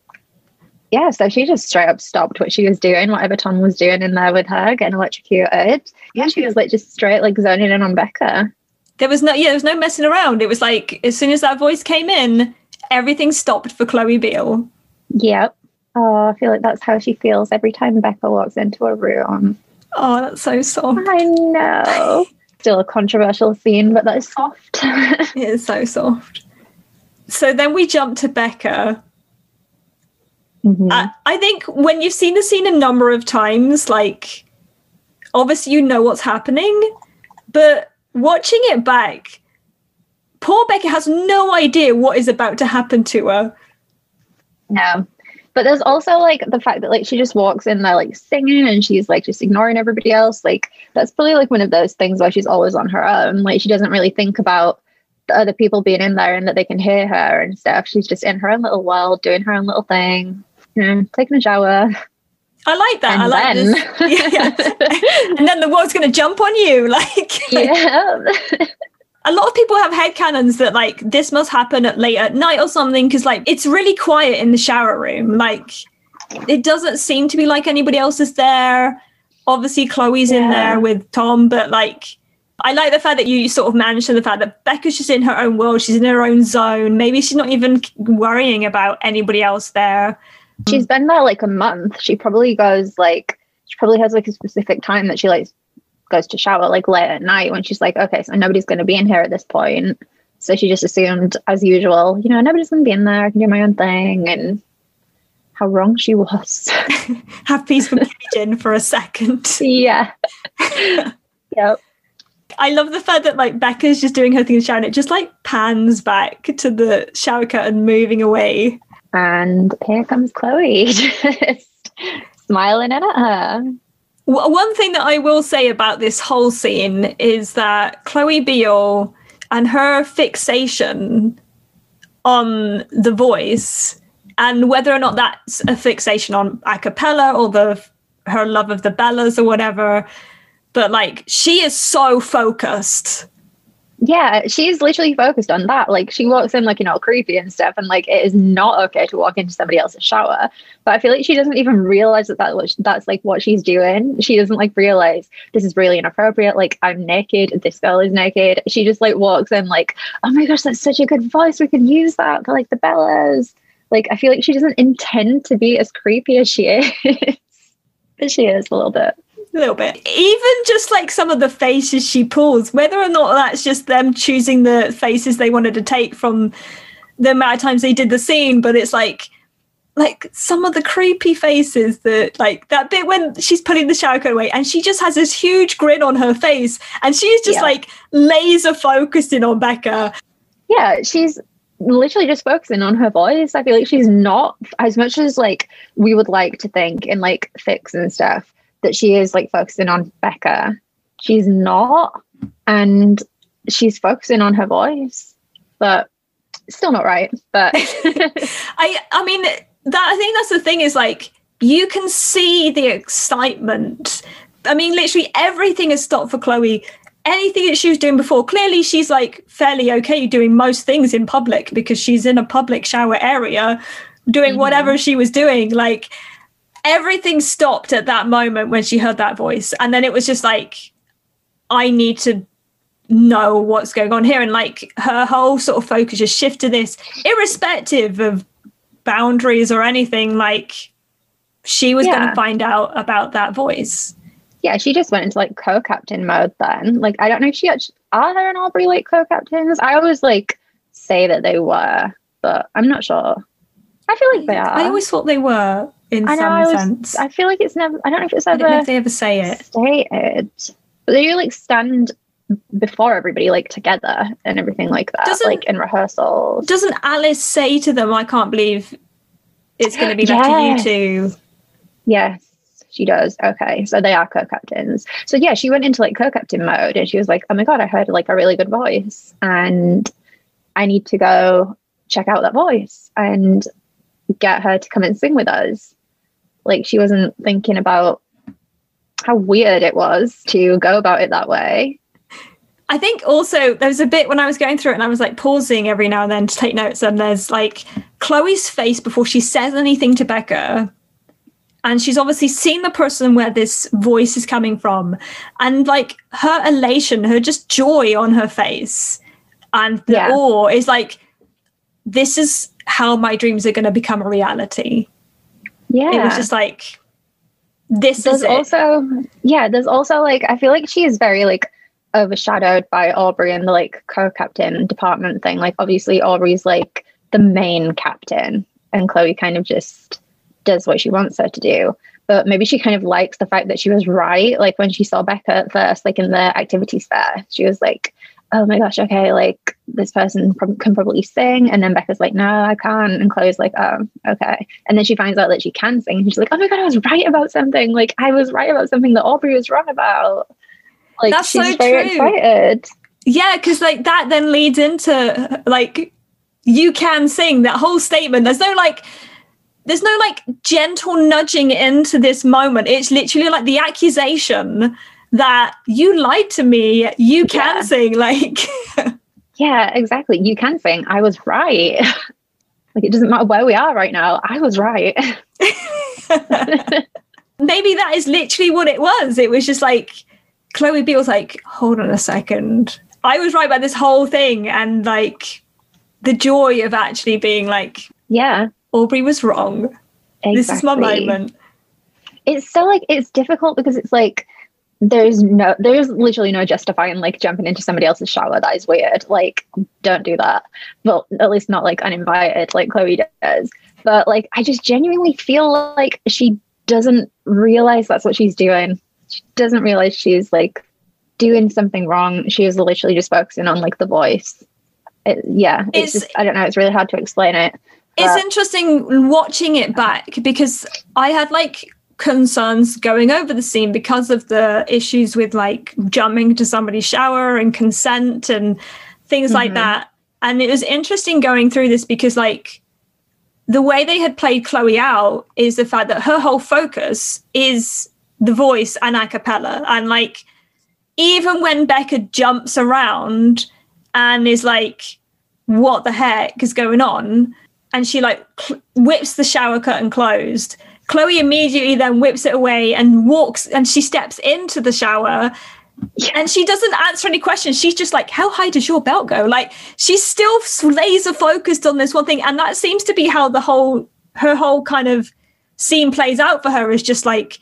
yeah, so she just straight up stopped what she was doing, whatever Tom was doing in there with her, getting electrocuted. Yeah, she was like just straight like zoning in on Becca. there was no yeah there was no messing around it was like as soon as that voice came in everything stopped for chloe beale Yep. Oh, I feel like that's how she feels every time Becca walks into a room. oh that's so soft I know. Still a controversial scene, but that's soft. it is so soft so then we jump to becca Mhm. I, I think when you've seen the scene a number of times, like obviously you know what's happening, but watching it back, poor Becky has no idea what is about to happen to her. no. But there's also like the fact that like she just walks in there like singing and she's like just ignoring everybody else. Like that's probably like one of those things where she's always on her own. Like she doesn't really think about the other people being in there and that they can hear her and stuff. She's just in her own little world, doing her own little thing, you know, taking a shower. I like that. And I like then- this. Yeah, yeah. and then the world's going to jump on you. Like, yeah. A lot of people have head headcanons that like this must happen at late at night or something because like it's really quiet in the shower room. Like, it doesn't seem to be like anybody else is there. Obviously, Chloe's in there with Tom, but like, I like the fact that you sort of mentioned the fact that Becca's just in her own world. She's in her own zone. Maybe she's not even worrying about anybody else there. She's been there like a month. She probably goes like she probably has like a specific time that she like goes to shower like late at night when she's like, okay, so nobody's gonna be in here at this point. So she just assumed as usual, you know, nobody's gonna be in there, I can do my own thing and how wrong she was. Have peace from Kimmy Jin for a second. yeah. yep. I love the fact that like Becca's just doing her thing in the shower and it just like pans back to the shower curtain moving away. And here comes Chloe just smiling in at her. One thing that I will say about this whole scene is that Chloe Beale and her fixation on the voice and whether or not that's a fixation on a cappella or the her love of the bellas or whatever but like she is so focused Yeah, she's literally focused on that. Like she walks in like you know creepy and stuff, and like it is not okay to walk into somebody else's shower. But I feel like she doesn't even realize that, that that's like what she's doing. She doesn't like realize this is really inappropriate. Like I'm naked, this girl is naked. She just like walks in like, oh my gosh, that's such a good voice. We could use that for like the Bellas. Like I feel like she doesn't intend to be as creepy as she is, but she is a little bit. A little bit. Even just like some of the faces she pulls whether or not that's just them choosing the faces they wanted to take from the amount of times they did the scene but it's like like some of the creepy faces that like that bit when she's putting the shower curtain away and she just has this huge grin on her face and she's just Yeah. like laser focusing on becca. Yeah she's literally just focusing on her voice. I feel like she's not as much as like we would like to think in like fix and stuff that she is like focusing on becca she's not and she's focusing on her voice but still not right but I I mean that I think that's the thing is like you can see the excitement. I mean, literally everything has stopped for Chloe. Anything that she was doing before, clearly she's like fairly okay doing most things in public because she's in a public shower area doing Mhm. whatever she was doing. Like everything stopped at that moment when she heard that voice. And then it was just like, I need to know what's going on here. And like her whole sort of focus just shifted to this, irrespective of boundaries or anything. Like she was going to find out about that voice. yeah she just went into like co-captain mode then like i don't know if she actually are her and aubrey like co-captains i always like say that they were but i'm not sure i feel like they are I always thought they were in I know, some I was- sense. I feel like it's never. I don't know if it's ever. I don't know if they ever say it. stated, but they like stand before everybody like together and everything like that, Doesn't- like in rehearsals. Doesn't Alice say to them, I can't believe it's going to be left to you Yes. two? Yes, she does. Okay, so they are co-captains. So yeah, she went into like co-captain mode, and she was like, "Oh my god, I heard like a really good voice, and I need to go check out that voice and get her to come and sing with us." Like she wasn't thinking about how weird it was to go about it that way. I think also there was a bit when I was going through it and I was like pausing every now and then to take notes. And there's like Chloe's face before she says anything to Becca. And she's obviously seen the person where this voice is coming from. And like her elation, her just joy on her face and the Yeah. awe is like, this is how my dreams are going to become a reality. Yeah, It was just like, this there's is it. also yeah there's also like i feel like she is very like overshadowed by aubrey and the like co-captain department thing. Like obviously aubrey's like the main captain and chloe kind of just does what she wants her to do. But maybe she kind of likes the fact that she was right. Like when she saw becca at first like in the activities fair she was like oh my gosh okay like this person prob- can probably sing. And then becca's like no i can't. And chloe's like oh okay. And then she finds out that she can sing. And she's like oh my god i was right about something. Like i was right about something that aubrey was wrong about. Like That's she's so very true. excited. Yeah, because like that then leads into like you can sing. That whole statement. There's no like there's no like gentle nudging into this moment. It's literally like the accusation that you lied to me. You can Yeah. sing. Like Yeah, exactly. You can sing. I was right. like it doesn't matter where we are right now. I was right. maybe that is literally what it was. It was just like Chloe Beale's like, hold on a second. I was right about this whole thing. And like the joy of actually being like, yeah. Aubrey was wrong. Exactly. This is my moment. It's so like it's difficult because it's like there's no there's literally no justifying like jumping into somebody else's shower. That is weird. Like, don't do that. Well, at least not like uninvited, like Chloe does. But like I just genuinely feel like she doesn't realize that's what she's doing. She doesn't realize she's like doing something wrong. She is literally just focusing on like the voice. It, yeah, it's, It's- just I don't know. It's really hard to explain it. It's interesting watching it back because I had like concerns going over the scene because of the issues with like jumping to somebody's shower and consent and things like Mhm. that. And it was interesting going through this because like the way they had played Chloe out is the fact that her whole focus is the voice and a cappella. And like even when Becca jumps around and is like, what the heck is going on? And she like cl- whips the shower curtain closed. Chloe immediately then whips it away and walks and she steps into the shower and she doesn't answer any questions. She's just like, How high does your belt go? Like, she's still laser focused on this one thing. And that seems to be how the whole, her whole kind of scene plays out for her is just like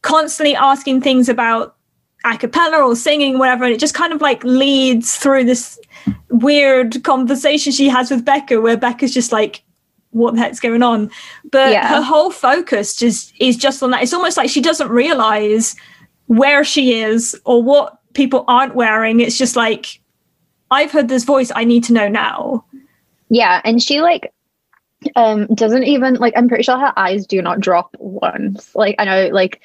constantly asking things about a cappella or singing, whatever. And it just kind of like leads through this weird conversation she has with Becca, where Becca's just like, what the heck's going on? But Yeah. her whole focus just is just on that. It's almost like she doesn't realize where she is or what people aren't wearing. It's just like, I've heard this voice, I need to know now. Yeah, and she like um doesn't even like I'm pretty sure her eyes do not drop once. Like I know like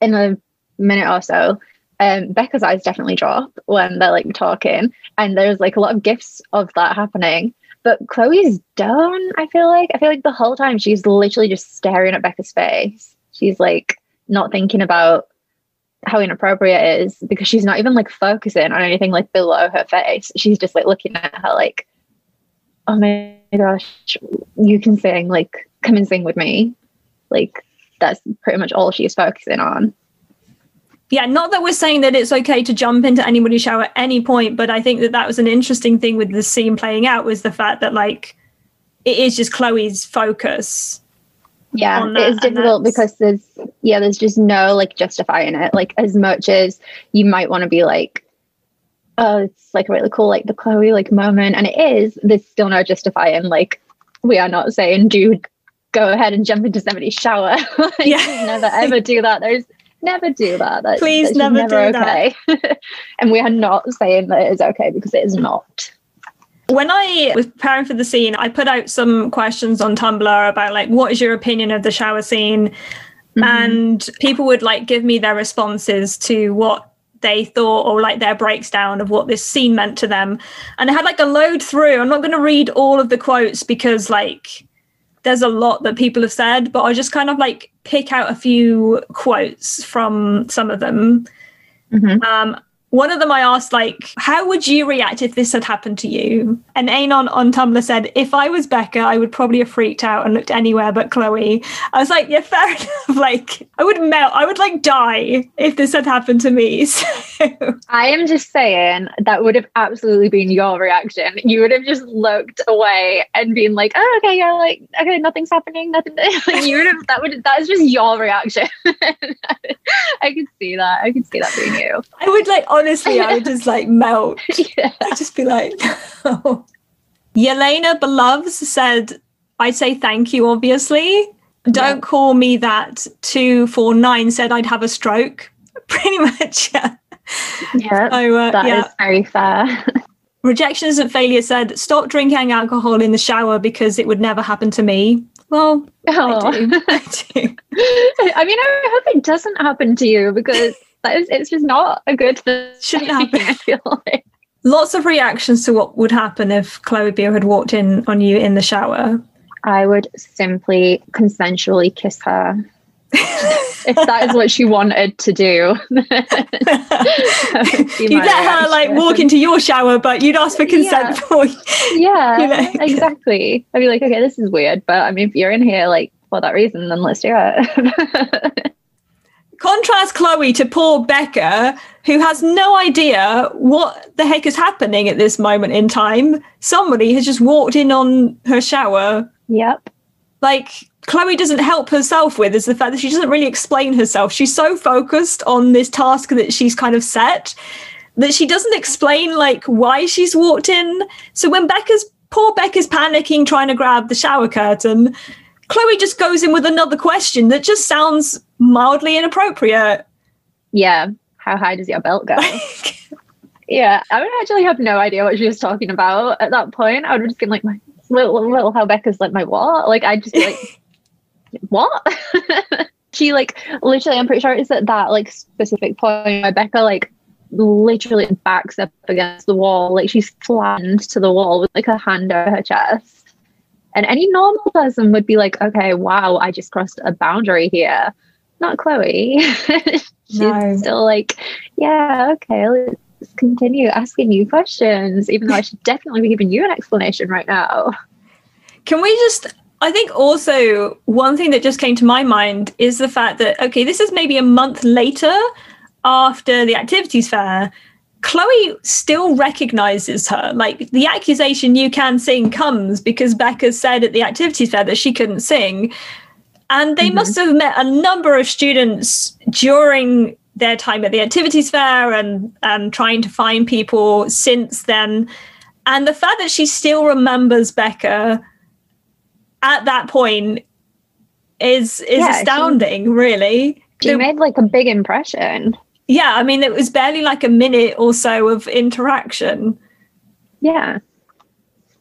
in a minute or so, um Becca's eyes definitely drop when they're like talking and there's like a lot of gifts of that happening. But Chloe's done, I feel like. I feel like the whole time she's literally just staring at Becca's face. She's like not thinking about how inappropriate it is because she's not even like focusing on anything like below her face. She's just like looking at her like oh my gosh, you can sing, like, come and sing with me. Like, that's pretty much all she's focusing on. Yeah, not that we're saying that it's okay to jump into anybody's shower at any point, but I think that that was an interesting thing with the scene playing out was the fact that like it is just Chloe's focus. Yeah, it is difficult because there's, yeah, there's just no like justifying it. Like, as much as you might want to be like, oh, it's like really cool, like Bechloe like moment, and it is, there's still no justifying. Like, we are not saying, dude, go ahead and jump into somebody's shower. like, Yeah. never ever do that. There's never do that. That's, Please just never do that. okay. and we are not saying that it is okay because it is not. When I was preparing for the scene, I put out some questions on Tumblr about like what is your opinion of the shower scene? Mm-hmm. And people would like give me their responses to what they thought or like their breakdown of what this scene meant to them. And I had like a load through. I'm not going to read all of the quotes because like there's a lot that people have said, but I'll just kind of like pick out a few quotes from some of them. Mhm. Um, one of them I asked, like, how would you react if this had happened to you? And Anon on Tumblr said, if I was Becca, I would probably have freaked out and looked anywhere but Chloe. I was like, yeah, fair enough. Like, I would melt. I would like die if this had happened to me. So, I am just saying that would have absolutely been your reaction. You would have just looked away and been like, "Oh, okay, yeah, like okay, nothing's happening, nothing." like you would have that would that is just your reaction. I could see that. I could see that being you. I would like, honestly, I would just like melt. yeah. I'd just be like, no. Yelena Beloves said, I'd say thank you, obviously. Don't Yeah. call me that. 249 said I'd have a stroke. Pretty much, yeah. Yeah. So, uh, That is yeah. very fair. Rejection isn't failure said, stop drinking alcohol in the shower because it would never happen to me. Well, Oh. I do. I do. I mean, I hope it doesn't happen to you because that is it's just not a good thing. Shouldn't happen. I feel like. lots of reactions to what would happen if Chloe Beale had walked in on you in the shower. I would simply consensually kiss her. if that is what she wanted to do. you'd let her like walk into your shower, but you'd ask for consent Yeah. for Yeah, you know. exactly. I'd be like, okay, this is weird, but I mean, if you're in here like for that reason, then let's do it. Contrast Chloe to poor Becca, who has no idea what the heck is happening at this moment in time. Somebody has just walked in on her shower. yep. Like, Chloe doesn't help herself with is the fact that she doesn't really explain herself. She's so focused on this task that she's kind of set that she doesn't explain like why she's walked in. So when Becca's poor Becca's panicking trying to grab the shower curtain, Chloe just goes in with another question that just sounds mildly inappropriate. Yeah. How high does your belt go? yeah. I would actually have no idea what she was talking about at that point. I would have just been like, my little, little how Becca's like, my what? Like, I'd just be like, what? she like literally, I'm pretty sure it's at that like specific point where Becca like literally backs up against the wall, like she's flattened to the wall with like her hand over her chest. And any normal person would be like, okay, wow, I just crossed a boundary here. Not Chloe. she's No. still like, yeah, okay, let's continue asking you questions, even though I should definitely be giving you an explanation right now. Can we just? I think also one thing that just came to my mind is the fact that, okay, this is maybe a month later after the activities fair. Chloe still recognizes her. Like the accusation you can sing comes because Becca said at the activities fair that she couldn't sing. And they Mhm. must have met a number of students during their time at the activities fair and, and trying to find people since then. And the fact that she still remembers Becca at that point is is Yeah, she- astounding, really. She The- made like a big impression. Yeah, I mean, it was barely like a minute or so of interaction. Yeah.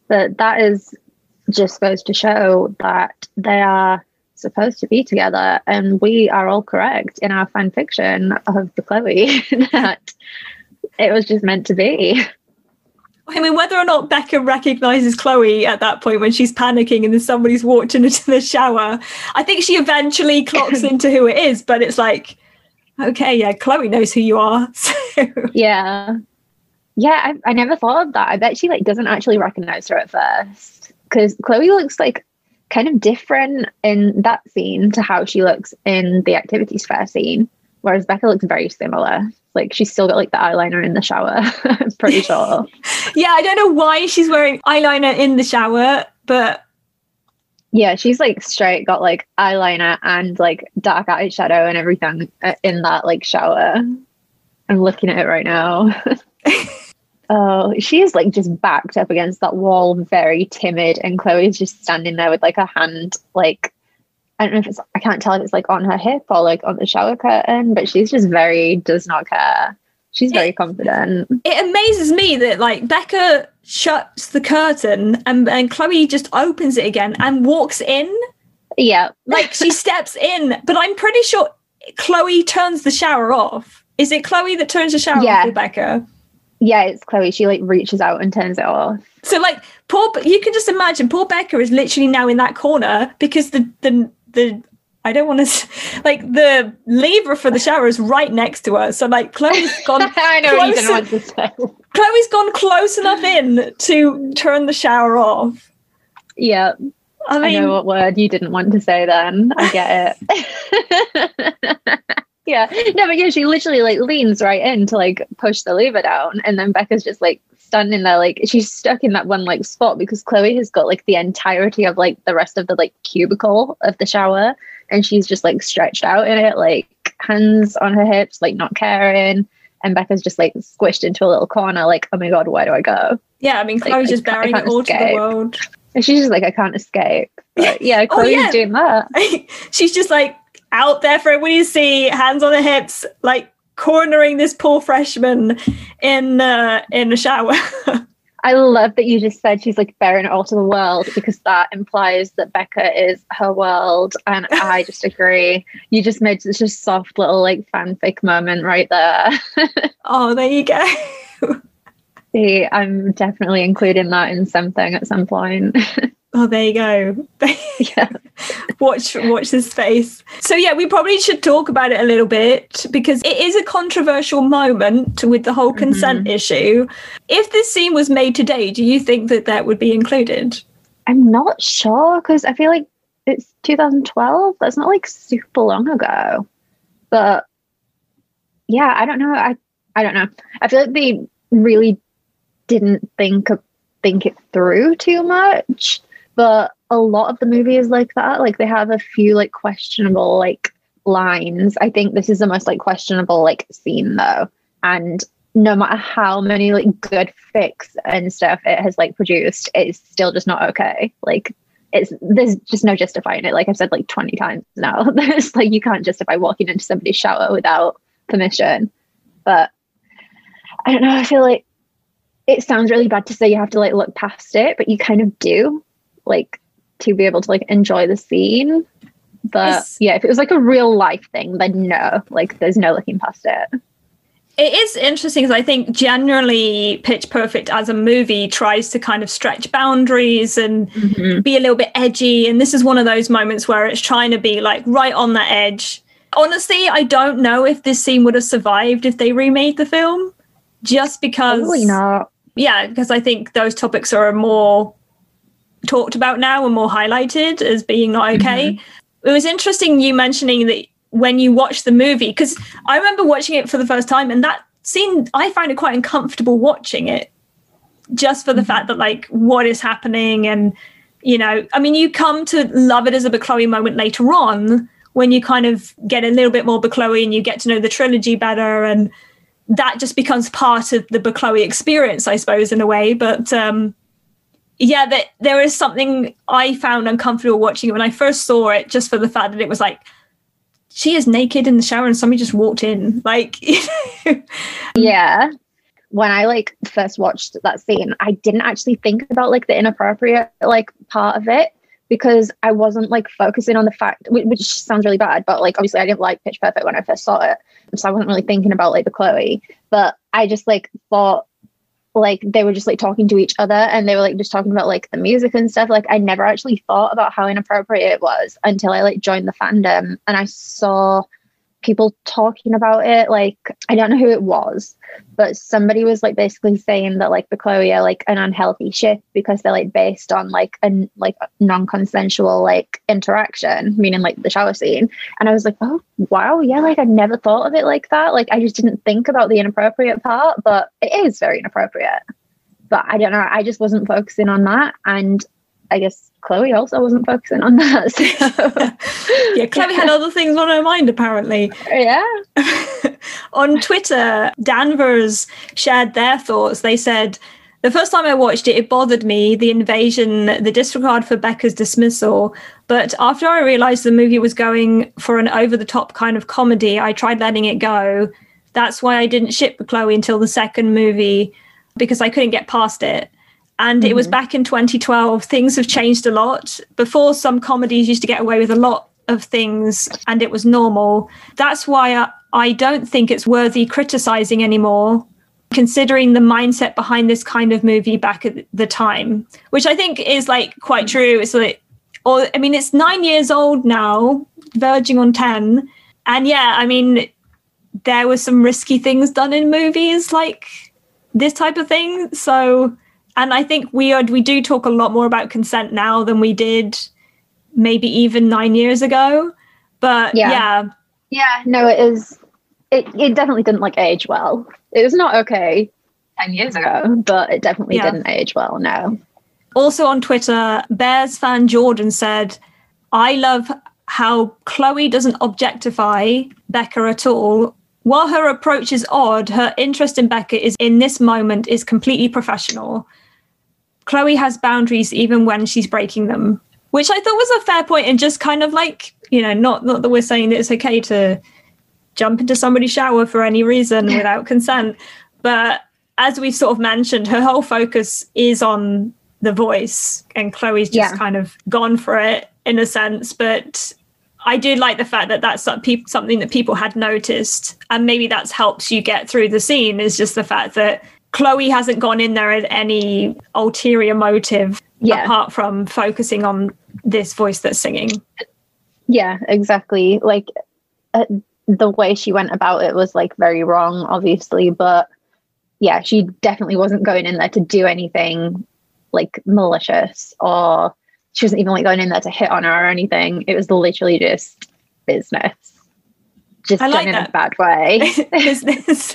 But that is just goes to show that they are supposed to be together and we are all correct in our fan fiction of Bechloe that it was just meant to be. I mean, whether or not Becca recognizes Chloe at that point when she's panicking and then somebody's walked into the shower, I think she eventually clocks into who it is. But it's like, okay, yeah, Chloe knows who you are. So, Yeah. Yeah, I, I never thought of that. I bet she like doesn't actually recognize her at first. Because Chloe looks like kind of different in that scene to how she looks in the activities fair scene. Whereas Becca looks very similar. Like she's still got like the eyeliner in the shower, I'm pretty sure. yeah, I don't know why she's wearing eyeliner in the shower, but Yeah, she's like straight got like eyeliner and like dark eyeshadow and everything uh, in that like shower. I'm looking at it right now. oh, she is like just backed up against that wall, very timid, and Chloe's just standing there with like a hand like I don't know if it's I can't tell if it's like on her hip or like on the shower curtain, but she's just very does not care. She's very confident. it amazes me that like Becca shuts the curtain and, and Chloe just opens it again and walks in. Yeah. Like she steps in, but I'm pretty sure Chloe turns the shower off. Is it Chloe that turns the shower Yeah. off Becca? Yeah, it's Chloe. She like reaches out and turns it off. So like poor you can just imagine poor Becca is literally now in that corner because the the the I don't want to like the lever for the shower is right next to her. So like Chloe's gone I know what you closer- didn't want to say. Chloe's gone close enough in to turn the shower off. Yeah. I I mean, know what word you didn't want to say then. I get it. yeah. No, but yeah, she literally like leans right in to like push the lever down. And then Becca's just like standing there, like she's stuck in that one like spot because Chloe has got like the entirety of like the rest of the like cubicle of the shower. And she's just like stretched out in it, like hands on her hips, like not caring. And Becca's just like squished into a little corner, like, oh my God, where do I go? yeah, I mean, like, Chloe's I just bearing it all to the world. And she's just like, I can't escape. But yeah, Oh, Chloe's yeah. doing that. She's just like out there for everybody to see, hands on her hips, like cornering this poor freshman in uh, in the shower. I love that you just said she's like bearing it all to the world because that implies that Becca is her world. And I just agree. You just made such a soft little like fanfic moment right there. oh, there you go. See, I'm definitely including that in something at some point. Oh, there you go. yeah. watch watch this space. So yeah, we probably should talk about it a little bit because it is a controversial moment with the whole consent Mhm. issue. If this scene was made today, do you think that that would be included? I'm not sure because I feel like it's 2012. That's not like super long ago. But yeah, I don't know. I I don't know. I feel like they really didn't think think it through too much. But a lot of the movie is like that. Like they have a few like questionable like lines. I think this is the most like questionable like scene though. And no matter how many like good fix and stuff it has like produced, it's still just not okay. Like it's there's just no justifying it. Like I've said like 20 times now. There's like you can't justify walking into somebody's shower without permission. But I don't know, I feel like it sounds really bad to say you have to like look past it, but you kind of do, like to be able to like enjoy the scene. But It's- yeah, if it was like a real life thing, then no, like there's no looking past it. It is interesting because I think generally Pitch Perfect as a movie tries to kind of stretch boundaries and mm-hmm. be a little bit edgy. And this is one of those moments where it's trying to be like right on the edge. Honestly, I don't know if this scene would have survived if they remade the film. Just because Probably not. yeah, because I think those topics are more talked about now and more highlighted as being not okay. It was interesting you mentioning that when you watch the movie, because I remember watching it for the first time and that scene, I found it quite uncomfortable watching it just for the fact that, like, what is happening. And, you know, I mean, you come to love it as a Chloe moment later on when you kind of get a little bit more Chloe and you get to know the trilogy better and that just becomes part of Bechloe experience, I suppose, in a way. But um, yeah, that there is something I found uncomfortable watching it when I first saw it, just for the fact that it was like she is naked in the shower and somebody just walked in. Like, Yeah. When I like first watched that scene, I didn't actually think about like the inappropriate like part of it because I wasn't like focusing on the fact, which, which sounds really bad, but like obviously I didn't like Pitch Perfect when I first saw it, so I wasn't really thinking about like Bechloe. But I just like thought like they were just like talking to each other and they were like just talking about like the music and stuff. Like I never actually thought about how inappropriate it was until I like joined the fandom and I saw people talking about it. Like I don't know who it was, but somebody was like basically saying that like Bechloe are like an unhealthy ship because they're like based on like a like non-consensual like interaction, meaning like the shower scene. And I was like, oh wow, yeah, like I never thought of it like that. Like I just didn't think about the inappropriate part, but it is very inappropriate. But I don't know, I just wasn't focusing on that. And I guess Chloe also wasn't focusing on that. So yeah, Chloe had other things on her mind, apparently. Oh, yeah. on Twitter, Danvers shared their thoughts. They said, The first time I watched it, it bothered me the invasion, the disregard for Becca's dismissal. But after I realized the movie was going for an over the top kind of comedy, I tried letting it go. That's why I didn't ship Chloe until the second movie because I couldn't get past it. And it was mm-hmm. back in 2012. Things have changed a lot. Before, some comedies used to get away with a lot of things and it was normal. That's why I, I don't think it's worthy criticizing anymore, considering the mindset behind this kind of movie back at the time, which I think is like quite mm-hmm. true. It's like, or I mean, it's nine years old now, verging on 10. And yeah, I mean, there were some risky things done in movies like this type of thing. So, and I think we are, we do talk a lot more about consent now than we did maybe even nine years ago. But Yeah. yeah, Yeah, no, it is. It it definitely didn't like age well. It was not okay ten years ago, but it definitely Yeah. didn't age well. No. Also on Twitter, Bears fan Jordan said, I love how Chloe doesn't objectify Becca at all. While her approach is odd, her interest in Becca is in this moment is completely professional. Chloe has boundaries even when she's breaking them, which I thought was a fair point and just kind of like, you know, not not that we're saying that it's okay to jump into somebody's shower for any reason without consent, but as we've sort of mentioned, her whole focus is on the voice, and Chloe's just Yeah. kind of gone for it in a sense. But I do like the fact that that's something that people had noticed, and maybe that's helps you get through the scene. Is just the fact that Chloe hasn't gone in there with any ulterior motive Yeah. apart from focusing on this voice that's singing. Yeah, exactly. Like uh, the way she went about it was like very wrong, obviously, but yeah, she definitely wasn't going in there to do anything like malicious or she wasn't even like going in there to hit on her or anything. It was literally just business. Just I like done in that. a bad way. business.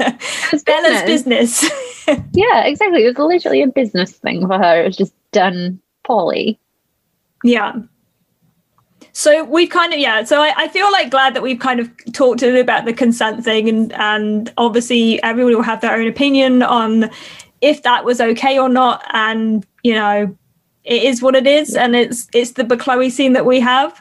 was Bella's business. yeah, exactly. It was literally a business thing for her. It was just done poorly. Yeah. So we've kind of yeah. So I, I feel like glad that we've kind of talked a little about the consent thing, and and obviously everyone will have their own opinion on if that was okay or not, and you know, it is what it is, and it's it's the Chloe scene that we have.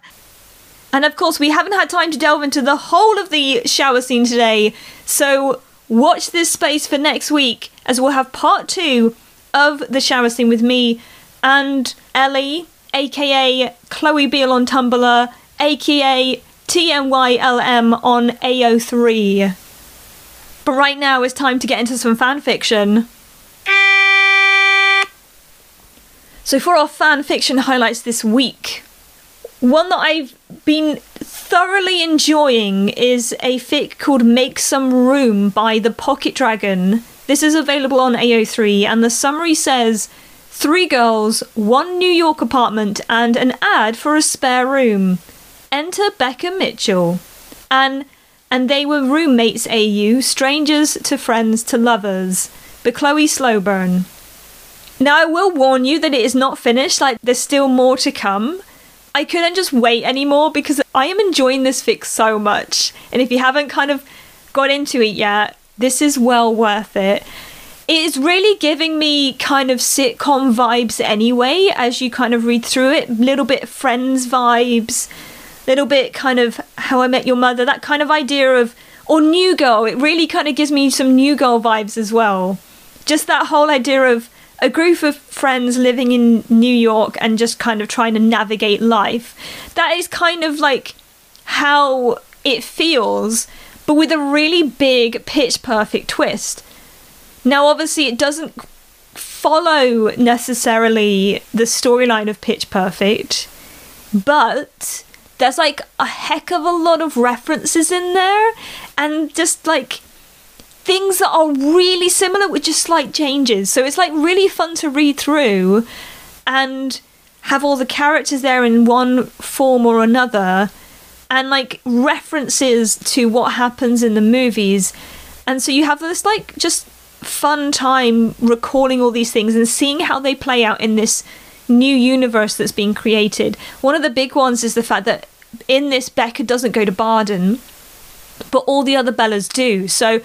And of course, we haven't had time to delve into the whole of the shower scene today, so watch this space for next week as we'll have part two of the shower scene with me and Ellie, aka Chloe Beale on Tumblr, aka TNYLM on AO3. But right now it's time to get into some fan fiction. So for our fan fiction highlights this week, one that I've been thoroughly enjoying is a fic called Make Some Room by the Pocket Dragon. This is available on AO3, and the summary says three girls, one New York apartment, and an ad for a spare room. Enter Becca Mitchell. And and they were roommates AU, strangers to friends to lovers. Bechloe Slowburn. Now I will warn you that it is not finished, like there's still more to come. I couldn't just wait anymore because I am enjoying this fic so much. And if you haven't kind of got into it yet, this is well worth it. It is really giving me kind of sitcom vibes anyway, as you kind of read through it. Little bit friends vibes, little bit kind of how I met your mother, that kind of idea of, or New Girl. It really kind of gives me some New Girl vibes as well. Just that whole idea of a group of friends living in New York and just kind of trying to navigate life. That is kind of like how it feels, but with a really big pitch perfect twist. Now, obviously, it doesn't follow necessarily the storyline of Pitch Perfect, but there's like a heck of a lot of references in there and just like things that are really similar with just slight changes. So it's like really fun to read through and have all the characters there in one form or another and like references to what happens in the movies. And so you have this like just fun time recalling all these things and seeing how they play out in this new universe that's being created. One of the big ones is the fact that in this Becca doesn't go to Barden, but all the other Bellas do. So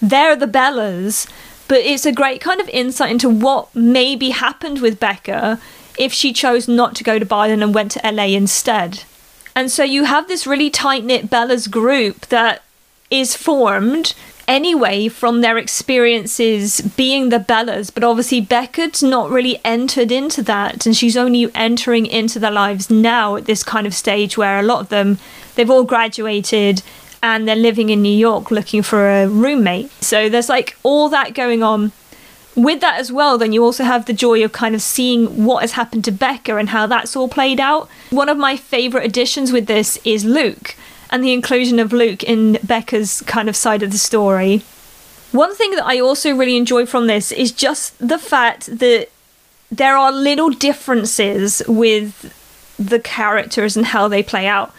they're the Bellas, but it's a great kind of insight into what maybe happened with Becca if she chose not to go to Barden and went to LA instead. And so you have this really tight knit Bellas group that is formed anyway from their experiences being the Bellas, but obviously Becca's not really entered into that, and she's only entering into their lives now at this kind of stage where a lot of them they've all graduated and they're living in New York looking for a roommate. So there's like all that going on. With that as well, then you also have the joy of kind of seeing what has happened to Becca and how that's all played out. One of my favourite additions with this is Luke and the inclusion of Luke in Becca's kind of side of the story. One thing that I also really enjoy from this is just the fact that there are little differences with the characters and how they play out.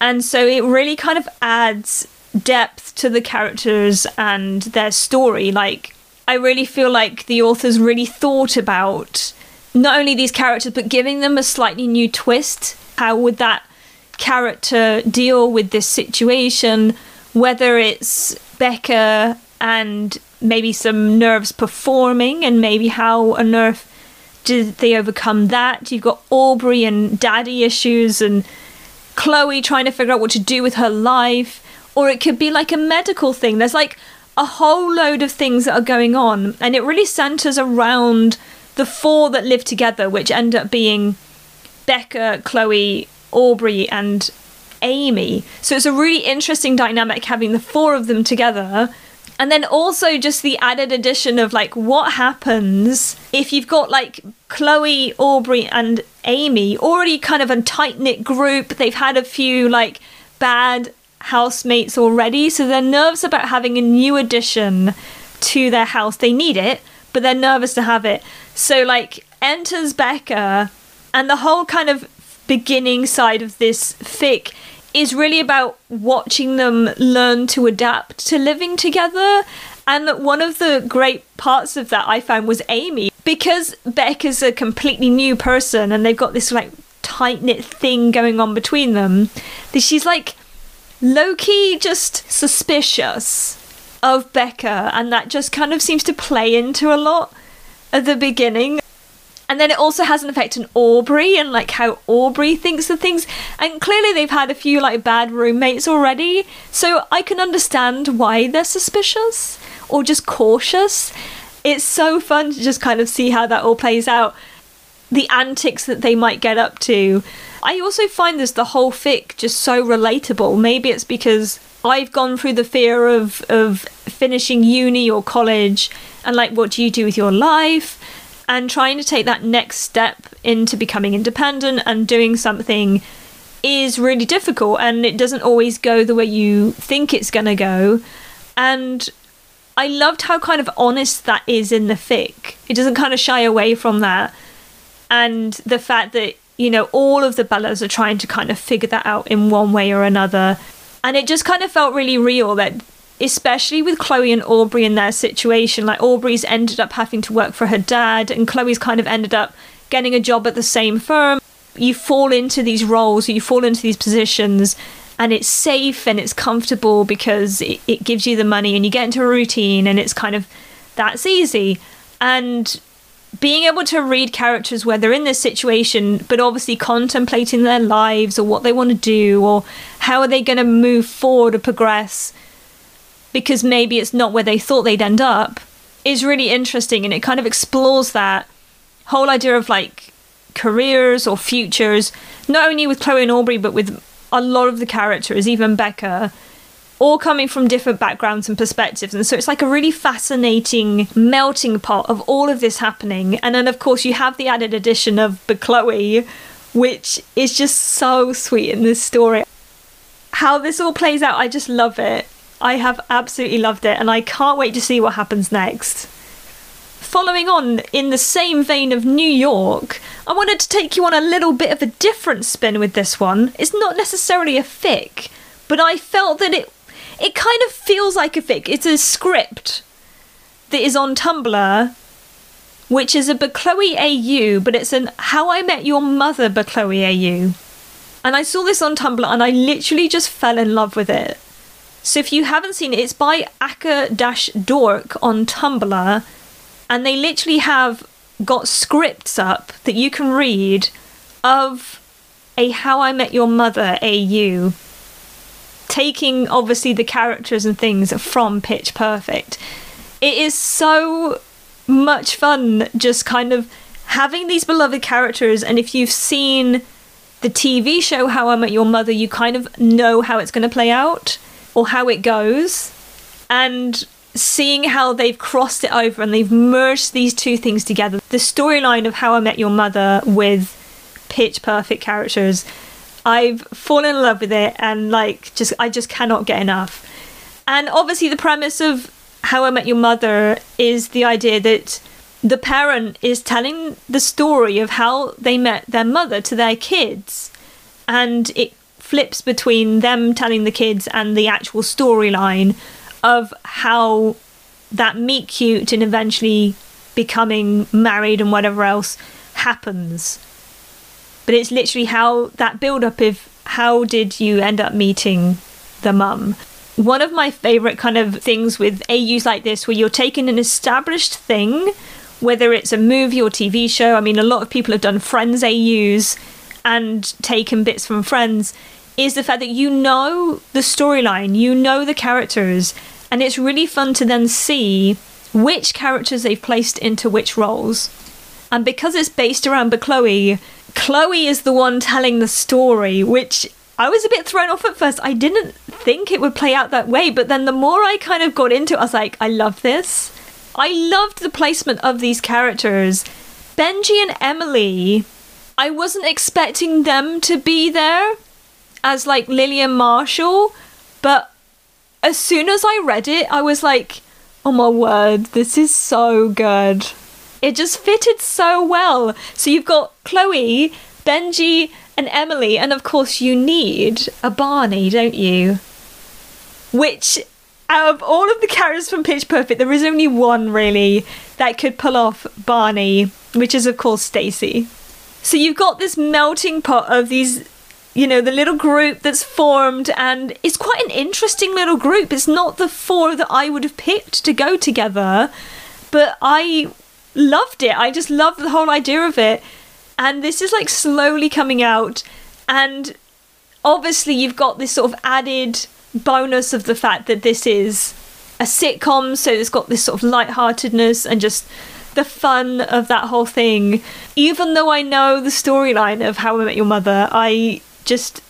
And so it really kind of adds depth to the characters and their story. Like, I really feel like the authors really thought about not only these characters, but giving them a slightly new twist. How would that character deal with this situation? Whether it's Becca and maybe some nerves performing, and maybe how a nerve did they overcome that? You've got Aubrey and daddy issues, and Chloe trying to figure out what to do with her life, or it could be like a medical thing. There's like a whole load of things that are going on, and it really centers around the four that live together, which end up being Becca, Chloe, Aubrey, and Amy. So it's a really interesting dynamic having the four of them together. And then also just the added addition of like what happens if you've got like Chloe, Aubrey, and Amy already kind of a tight knit group. They've had a few like bad housemates already, so they're nervous about having a new addition to their house. They need it, but they're nervous to have it. So like enters Becca, and the whole kind of beginning side of this fic is really about watching them learn to adapt to living together. And one of the great parts of that I found was Amy. Because Becca's a completely new person and they've got this like tight knit thing going on between them, that she's like low key just suspicious of Becca. And that just kind of seems to play into a lot at the beginning. And then it also has an effect on Aubrey and like how Aubrey thinks of things. And clearly they've had a few like bad roommates already. So I can understand why they're suspicious or just cautious. It's so fun to just kind of see how that all plays out. The antics that they might get up to. I also find this the whole fic just so relatable. Maybe it's because I've gone through the fear of of finishing uni or college and like what do you do with your life? and trying to take that next step into becoming independent and doing something is really difficult and it doesn't always go the way you think it's going to go and i loved how kind of honest that is in the fic it doesn't kind of shy away from that and the fact that you know all of the bellas are trying to kind of figure that out in one way or another and it just kind of felt really real that especially with Chloe and Aubrey in their situation. Like Aubrey's ended up having to work for her dad, and Chloe's kind of ended up getting a job at the same firm. You fall into these roles, you fall into these positions, and it's safe and it's comfortable because it, it gives you the money and you get into a routine, and it's kind of that's easy. And being able to read characters where they're in this situation, but obviously contemplating their lives or what they want to do or how are they going to move forward or progress because maybe it's not where they thought they'd end up is really interesting and it kind of explores that whole idea of like careers or futures not only with Chloe and Aubrey but with a lot of the characters even Becca all coming from different backgrounds and perspectives. And so it's like a really fascinating melting pot of all of this happening. And then of course you have the added addition of the Bechloe which is just so sweet in this story. How this all plays out I just love it. I have absolutely loved it and I can't wait to see what happens next. Following on in the same vein of New York, I wanted to take you on a little bit of a different spin with this one. It's not necessarily a fic, but I felt that it it kind of feels like a fic. It's a script that is on Tumblr, which is a Bechloe AU, but it's an How I Met Your Mother Bechloe AU. And I saw this on Tumblr and I literally just fell in love with it. So if you haven't seen it, it's by Aka Dork on Tumblr, and they literally have got scripts up that you can read of a How I Met Your Mother AU, taking obviously the characters and things from Pitch Perfect. It is so much fun just kind of having these beloved characters, and if you've seen the TV show How I Met Your Mother, you kind of know how it's going to play out or how it goes and seeing how they've crossed it over and they've merged these two things together. The storyline of how i met your mother with pitch perfect characters i've fallen in love with it and like just i just cannot get enough. And obviously the premise of how i met your mother is the idea that the parent is telling the story of how they met their mother to their kids. And it flips between them telling the kids and the actual storyline of how that meet cute and eventually becoming married and whatever else happens. But it's literally how that build up of how did you end up meeting the mum. One of my favorite kind of things with AUs like this, where you're taking an established thing, whether it's a movie or TV show. I mean, a lot of people have done Friends AUs and taken bits from Friends is the fact that you know the storyline, you know the characters, and it's really fun to then see which characters they've placed into which roles. And because it's based around Bechloe, Chloe is the one telling the story, which I was a bit thrown off at first. I didn't think it would play out that way. But then the more I kind of got into it, I was like, I love this. I loved the placement of these characters. Benji and Emily, I wasn't expecting them to be there as like Lily and Marshall, but as soon as I read it, I was like, oh my word, this is so good. It just fitted so well. So you've got Chloe, Benji, and Emily, and of course, you need a Barney, don't you? Which, out of all of the characters from Pitch Perfect, there is only one really that could pull off Barney, which is, of course, Stacy. So you've got this melting pot of these you know, the little group that's formed, and it's quite an interesting little group. It's not the four that I would have picked to go together, but I loved it. I just loved the whole idea of it. And this is like slowly coming out, and obviously, you've got this sort of added bonus of the fact that this is a sitcom, so it's got this sort of lightheartedness and just the fun of that whole thing. Even though I know the storyline of How I Met Your Mother, I just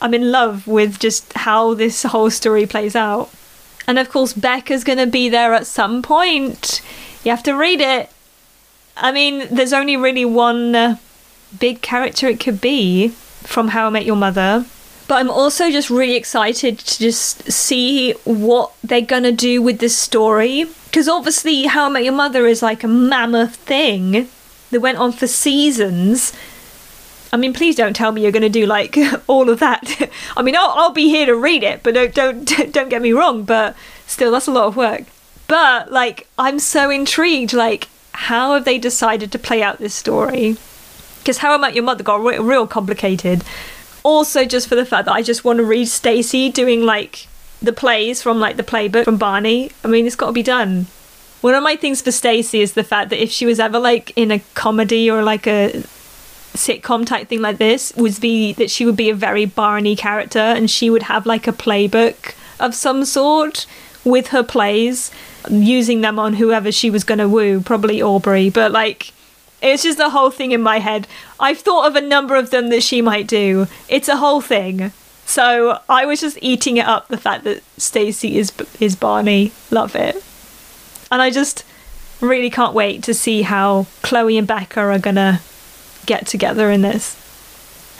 I'm in love with just how this whole story plays out. And of course, Becca's going to be there at some point. You have to read it. I mean, there's only really one uh, big character it could be from How I Met Your Mother. But I'm also just really excited to just see what they're going to do with this story. Because obviously, How I Met Your Mother is like a mammoth thing that went on for seasons I mean, please don't tell me you're going to do like all of that. I mean, I'll, I'll be here to read it, but don't don't don't get me wrong. But still, that's a lot of work. But like, I'm so intrigued. Like, how have they decided to play out this story? Because How I Met Your Mother got re- real complicated. Also, just for the fact that I just want to read Stacy doing like the plays from like the playbook from Barney. I mean, it's got to be done. One of my things for Stacy is the fact that if she was ever like in a comedy or like a sitcom type thing like this would be that she would be a very Barney character and she would have like a playbook of some sort with her plays, using them on whoever she was going to woo, probably Aubrey. But like, it's just a whole thing in my head. I've thought of a number of them that she might do. It's a whole thing. So I was just eating it up the fact that Stacy is is Barney. Love it. And I just really can't wait to see how Chloe and Becca are gonna get together in this.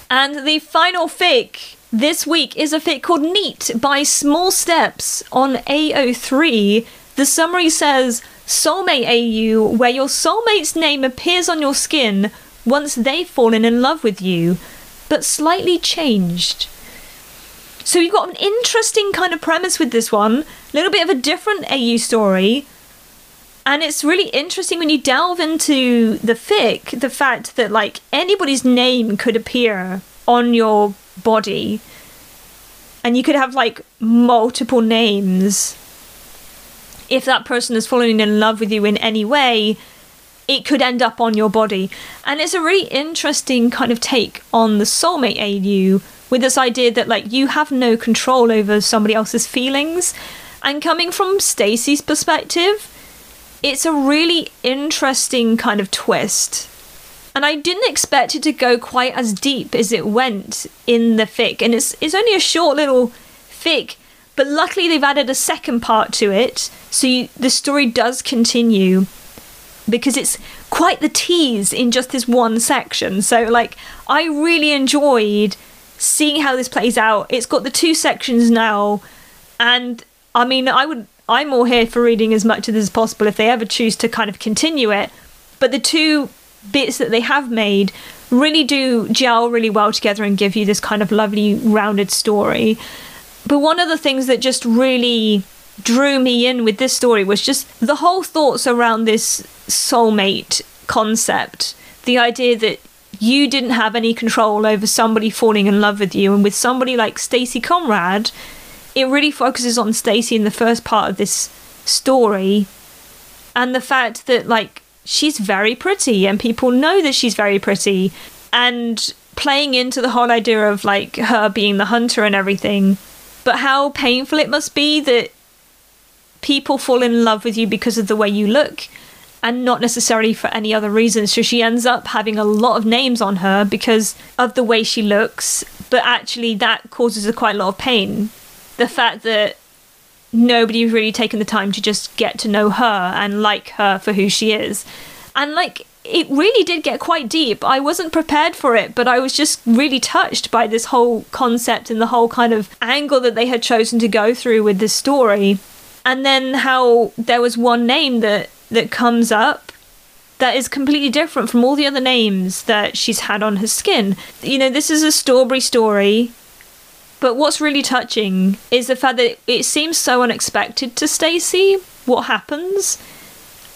And the final fic this week is a fic called Neat by Small Steps on AO3. The summary says Soulmate AU, where your soulmate's name appears on your skin once they've fallen in love with you, but slightly changed. So you've got an interesting kind of premise with this one, a little bit of a different AU story, and it's really interesting when you delve into the fic, the fact that like anybody's name could appear on your body. And you could have like multiple names. If that person is falling in love with you in any way, it could end up on your body. And it's a really interesting kind of take on the soulmate AU with this idea that like you have no control over somebody else's feelings. And coming from Stacy's perspective, it's a really interesting kind of twist. And I didn't expect it to go quite as deep as it went in the fic. And it's it's only a short little fic, but luckily they've added a second part to it, so you, the story does continue because it's quite the tease in just this one section. So like I really enjoyed seeing how this plays out. It's got the two sections now, and I mean I would I'm all here for reading as much of this as possible if they ever choose to kind of continue it. But the two bits that they have made really do gel really well together and give you this kind of lovely rounded story. But one of the things that just really drew me in with this story was just the whole thoughts around this soulmate concept. The idea that you didn't have any control over somebody falling in love with you, and with somebody like Stacy Conrad, it really focuses on Stacy in the first part of this story and the fact that like she's very pretty and people know that she's very pretty and playing into the whole idea of like her being the hunter and everything but how painful it must be that people fall in love with you because of the way you look and not necessarily for any other reason. So she ends up having a lot of names on her because of the way she looks, but actually that causes her quite a lot of pain the fact that nobody's really taken the time to just get to know her and like her for who she is. And like it really did get quite deep. I wasn't prepared for it, but I was just really touched by this whole concept and the whole kind of angle that they had chosen to go through with this story. And then how there was one name that that comes up that is completely different from all the other names that she's had on her skin. You know, this is a Staubrey story, but what's really touching is the fact that it seems so unexpected to Stacy what happens.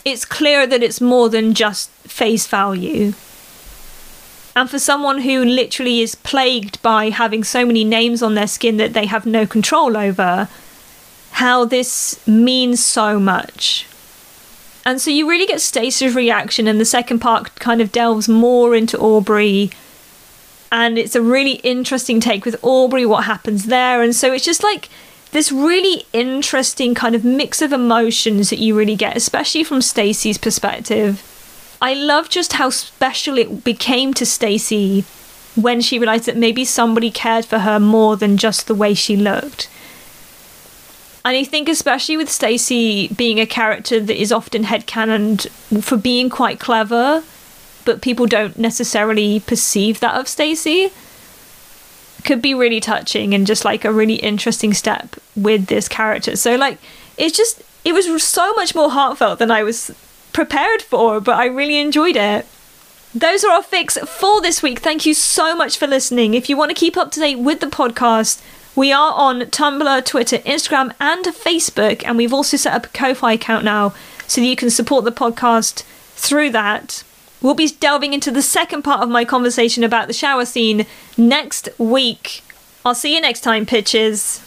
It's clear that it's more than just face value. And for someone who literally is plagued by having so many names on their skin that they have no control over, how this means so much. And so you really get Stacy's reaction, and the second part kind of delves more into Aubrey. And it's a really interesting take with Aubrey, what happens there. And so it's just like this really interesting kind of mix of emotions that you really get, especially from Stacey's perspective. I love just how special it became to Stacey when she realized that maybe somebody cared for her more than just the way she looked. And I think, especially with Stacey being a character that is often headcanoned for being quite clever, but people don't necessarily perceive that of Stacey, could be really touching and just like a really interesting step with this character. So, like, it's just, it was so much more heartfelt than I was prepared for, but I really enjoyed it. Those are our fics for this week. Thank you so much for listening. If you want to keep up to date with the podcast, we are on Tumblr, Twitter, Instagram, and Facebook, and we've also set up a Ko-fi account now so that you can support the podcast through that. We'll be delving into the second part of my conversation about the shower scene next week. I'll see you next time, pitches.